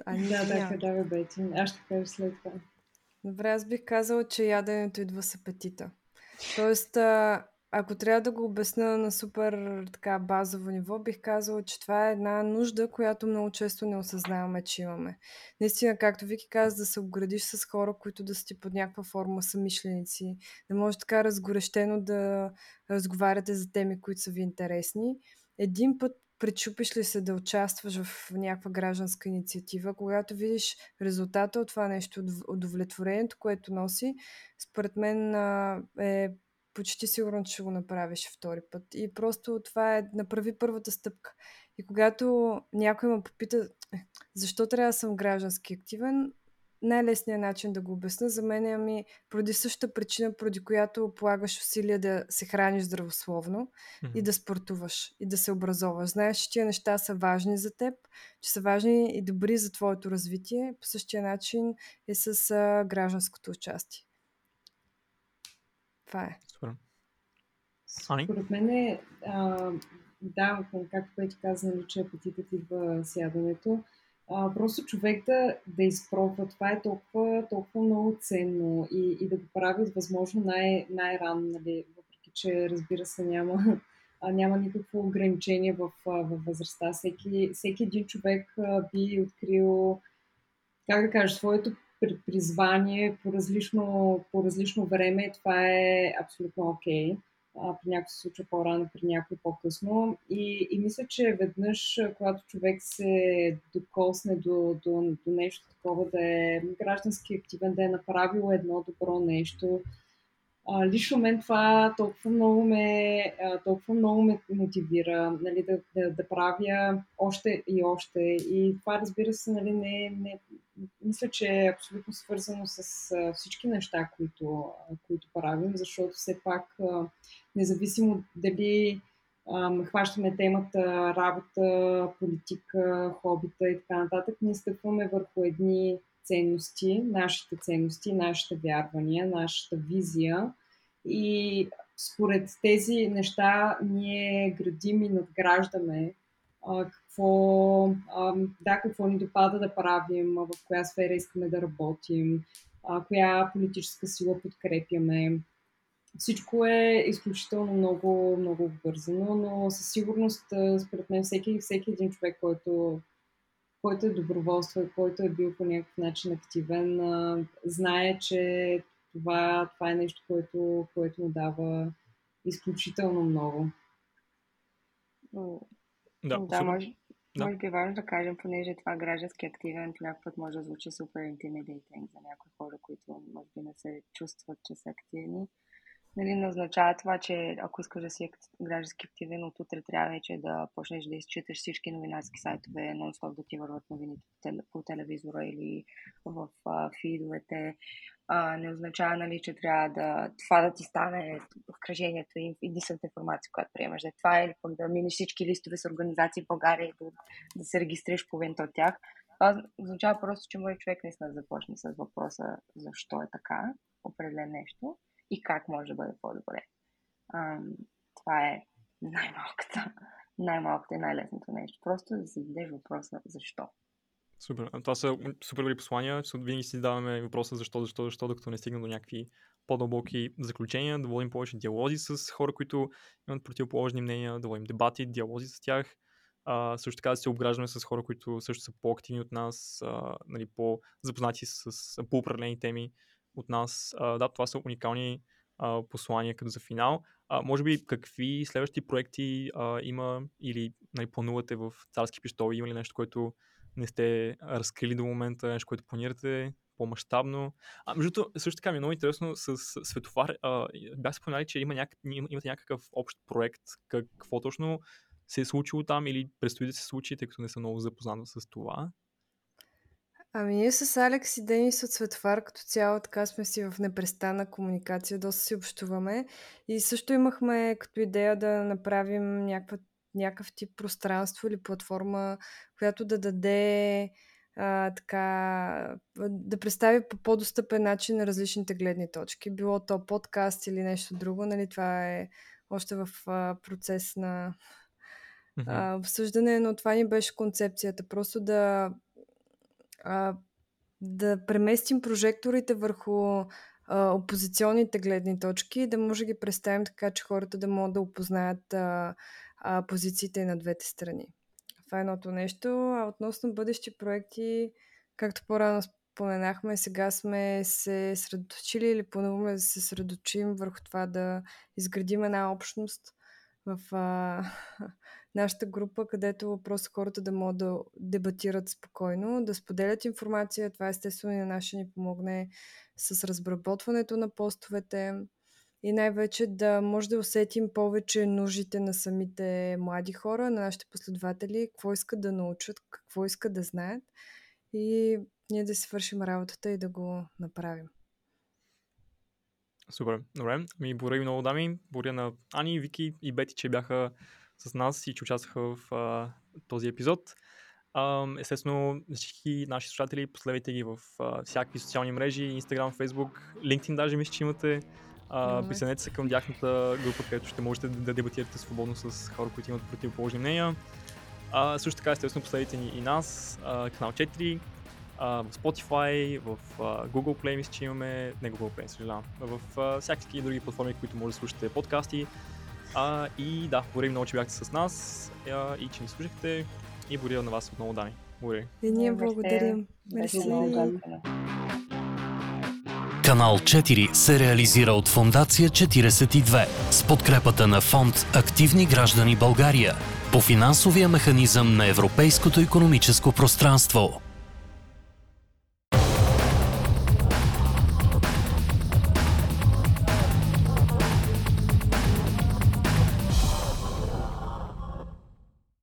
изглед... Ами, Да, да, няма. кажа, Бети. Аз ще кажа след това. Добре, аз бих казала, че яденето идва с апетита. Тоест, а, ако трябва да го обясна на супер така базово ниво, бих казала, че това е една нужда, която много често не осъзнаваме, че имаме. Наистина, както Вики каза, да се обградиш с хора, които да са ти под някаква форма самишленици, да може така разгорещено да разговаряте за теми, които са ви интересни. Един път пречупиш ли се да участваш в някаква гражданска инициатива, когато видиш резултата от това нещо, удов- удовлетворението, което носи, според мен е почти сигурно, че го направиш втори път. И просто това е направи първата стъпка. И когато някой ме попита «Е, защо трябва да съм граждански активен, най-лесният начин да го обясня за мен е ами поради същата причина, поради която полагаш усилия да се храниш здравословно Мгм. и да спортуваш и да се образоваш. Знаеш, че тия неща са важни за теб, че са важни и добри за твоето развитие. По същия начин е с а, гражданското участие. Това е. Супер. Според мен е, а, да, както Пети каза, че апетитът идва с яденето. Просто човек да, да изпробва, това е толкова, толкова много ценно и, и да го прави възможно най- най-рано, нали, въпреки че разбира се няма, няма никакво ограничение в, във възрастта. Всеки, всеки един човек би открил, как да кажа, своето при- призвание по различно, по различно време. Това е абсолютно окей. При някой се случва по-рано, при някой по-късно. И, и мисля, че веднъж, когато човек се докосне до, до, до нещо такова, да е граждански активен, да е направил едно добро нещо, а, лично мен това толкова много ме, толкова много ме мотивира нали, да, да, да правя още и още. И това, разбира се, нали, не, не, мисля, че е абсолютно свързано с всички неща, които, които правим, защото все пак, независимо дали ам, хващаме темата работа, политика, хобита и така нататък, ние стъпваме върху едни ценности, нашите ценности, нашите вярвания, нашата визия. И според тези неща ние градим и надграждаме какво, да, какво ни допада да правим, в коя сфера искаме да работим, коя политическа сила подкрепяме. Всичко е изключително много, много обвързано, но със сигурност, според мен, всеки, всеки един човек, който който е доброволство, който е бил по някакъв начин активен, знае, че това, това е нещо, което, което му дава изключително много. Да, Да, супер. може, Да. може би е важно да кажем, понеже това граждански активен някакъв път може да звучи супер intimidating за някои хора, които може би не се чувстват, че са активни. Нали, не означава това, че ако искаш да си граждански активен, от утре трябва вече да почнеш да изчиташ всички новинарски сайтове, нон-стоп да ти върват новините по, теле, по телевизора или в а, фидовете. А, не означава, нали, че трябва да това да ти стане в кръжението и единствената информация, която приемаш да е това, или пък да минеш всички листове с организации в България и да, да се регистрираш по винта от тях. Това означава просто, че може човек наистина започне с въпроса защо е така, определен нещо и как може да бъде по-добре. Ам, това е най-малката, най-малката и най-лесното нещо. Просто да си зададеш въпроса защо. Супер. Това са супер добри послания. Винаги си задаваме въпроса защо, защо, защо, докато не стигнем до някакви по-дълбоки заключения, да водим повече диалози с хора, които имат противоположни мнения, да водим дебати, диалози с тях. А, също така да се обграждаме с хора, които също са по-активни от нас, а, нали, по-запознати с, с по определени теми от нас. Да, това са уникални послания като за финал. Може би какви следващи проекти има или нали, планувате в царски пистоли? Има ли нещо, което не сте разкрили до момента, нещо, което планирате по-масштабно. А, между другото, също така ми е много интересно с Светофар. Бях споменали, че има няк... им- имате някакъв общ проект. Какво точно се е случило там или предстои да се случи, тъй като не съм много запознат с това. Ами ние с Алекс и Денис от Светофар като цяло така сме си в непрестанна комуникация, доста си общуваме и също имахме като идея да направим някаква, някакъв тип пространство или платформа, която да даде а, така, да представи по по-достъпен начин на различните гледни точки. Било то подкаст или нещо друго, нали, това е още в а, процес на а, обсъждане, но това ни беше концепцията. Просто да, а, да преместим прожекторите върху а, опозиционните гледни точки и да може да ги представим така, че хората да могат да опознаят а, а, позициите на двете страни. Това е едното нещо. А относно бъдещи проекти, както по-рано споменахме, сега сме се средоточили или плануваме да се средоточим върху това да изградим една общност в а, *laughs* нашата група, където просто хората да могат да дебатират спокойно, да споделят информация. Това естествено и на нас ще ни помогне с разработването на постовете и най-вече да може да усетим повече нуждите на самите млади хора, на нашите последователи, какво искат да научат, какво искат да знаят и ние да свършим работата и да го направим. Супер, добре. Ми благодаря ви много, дами. Благодаря на Ани, Вики и Бети, че бяха с нас и че участваха в а, този епизод. А, естествено, всички наши слушатели, последвайте ги в а, всякакви социални мрежи, Instagram, Facebook, LinkedIn даже мисля, че имате. А, присъединете се към тяхната група, където ще можете да, да дебатирате свободно с хора, които имат противоположни мнения. А, също така, естествено, последвайте ни и нас, а, канал 4, а, в Spotify, в а, Google Play, мисля, че имаме, не Google Play, съжалявам, в а, всякакви други платформи, които може да слушате подкасти. А, и да, благодаря много, че бяхте с нас а, и че ни слушахте. И благодаря на вас отново, Дани. Благодаря. И ние благодарим. Мерси. Канал 4 се реализира от Фондация 42 с подкрепата на фонд Активни граждани България по финансовия механизъм на Европейското економическо пространство.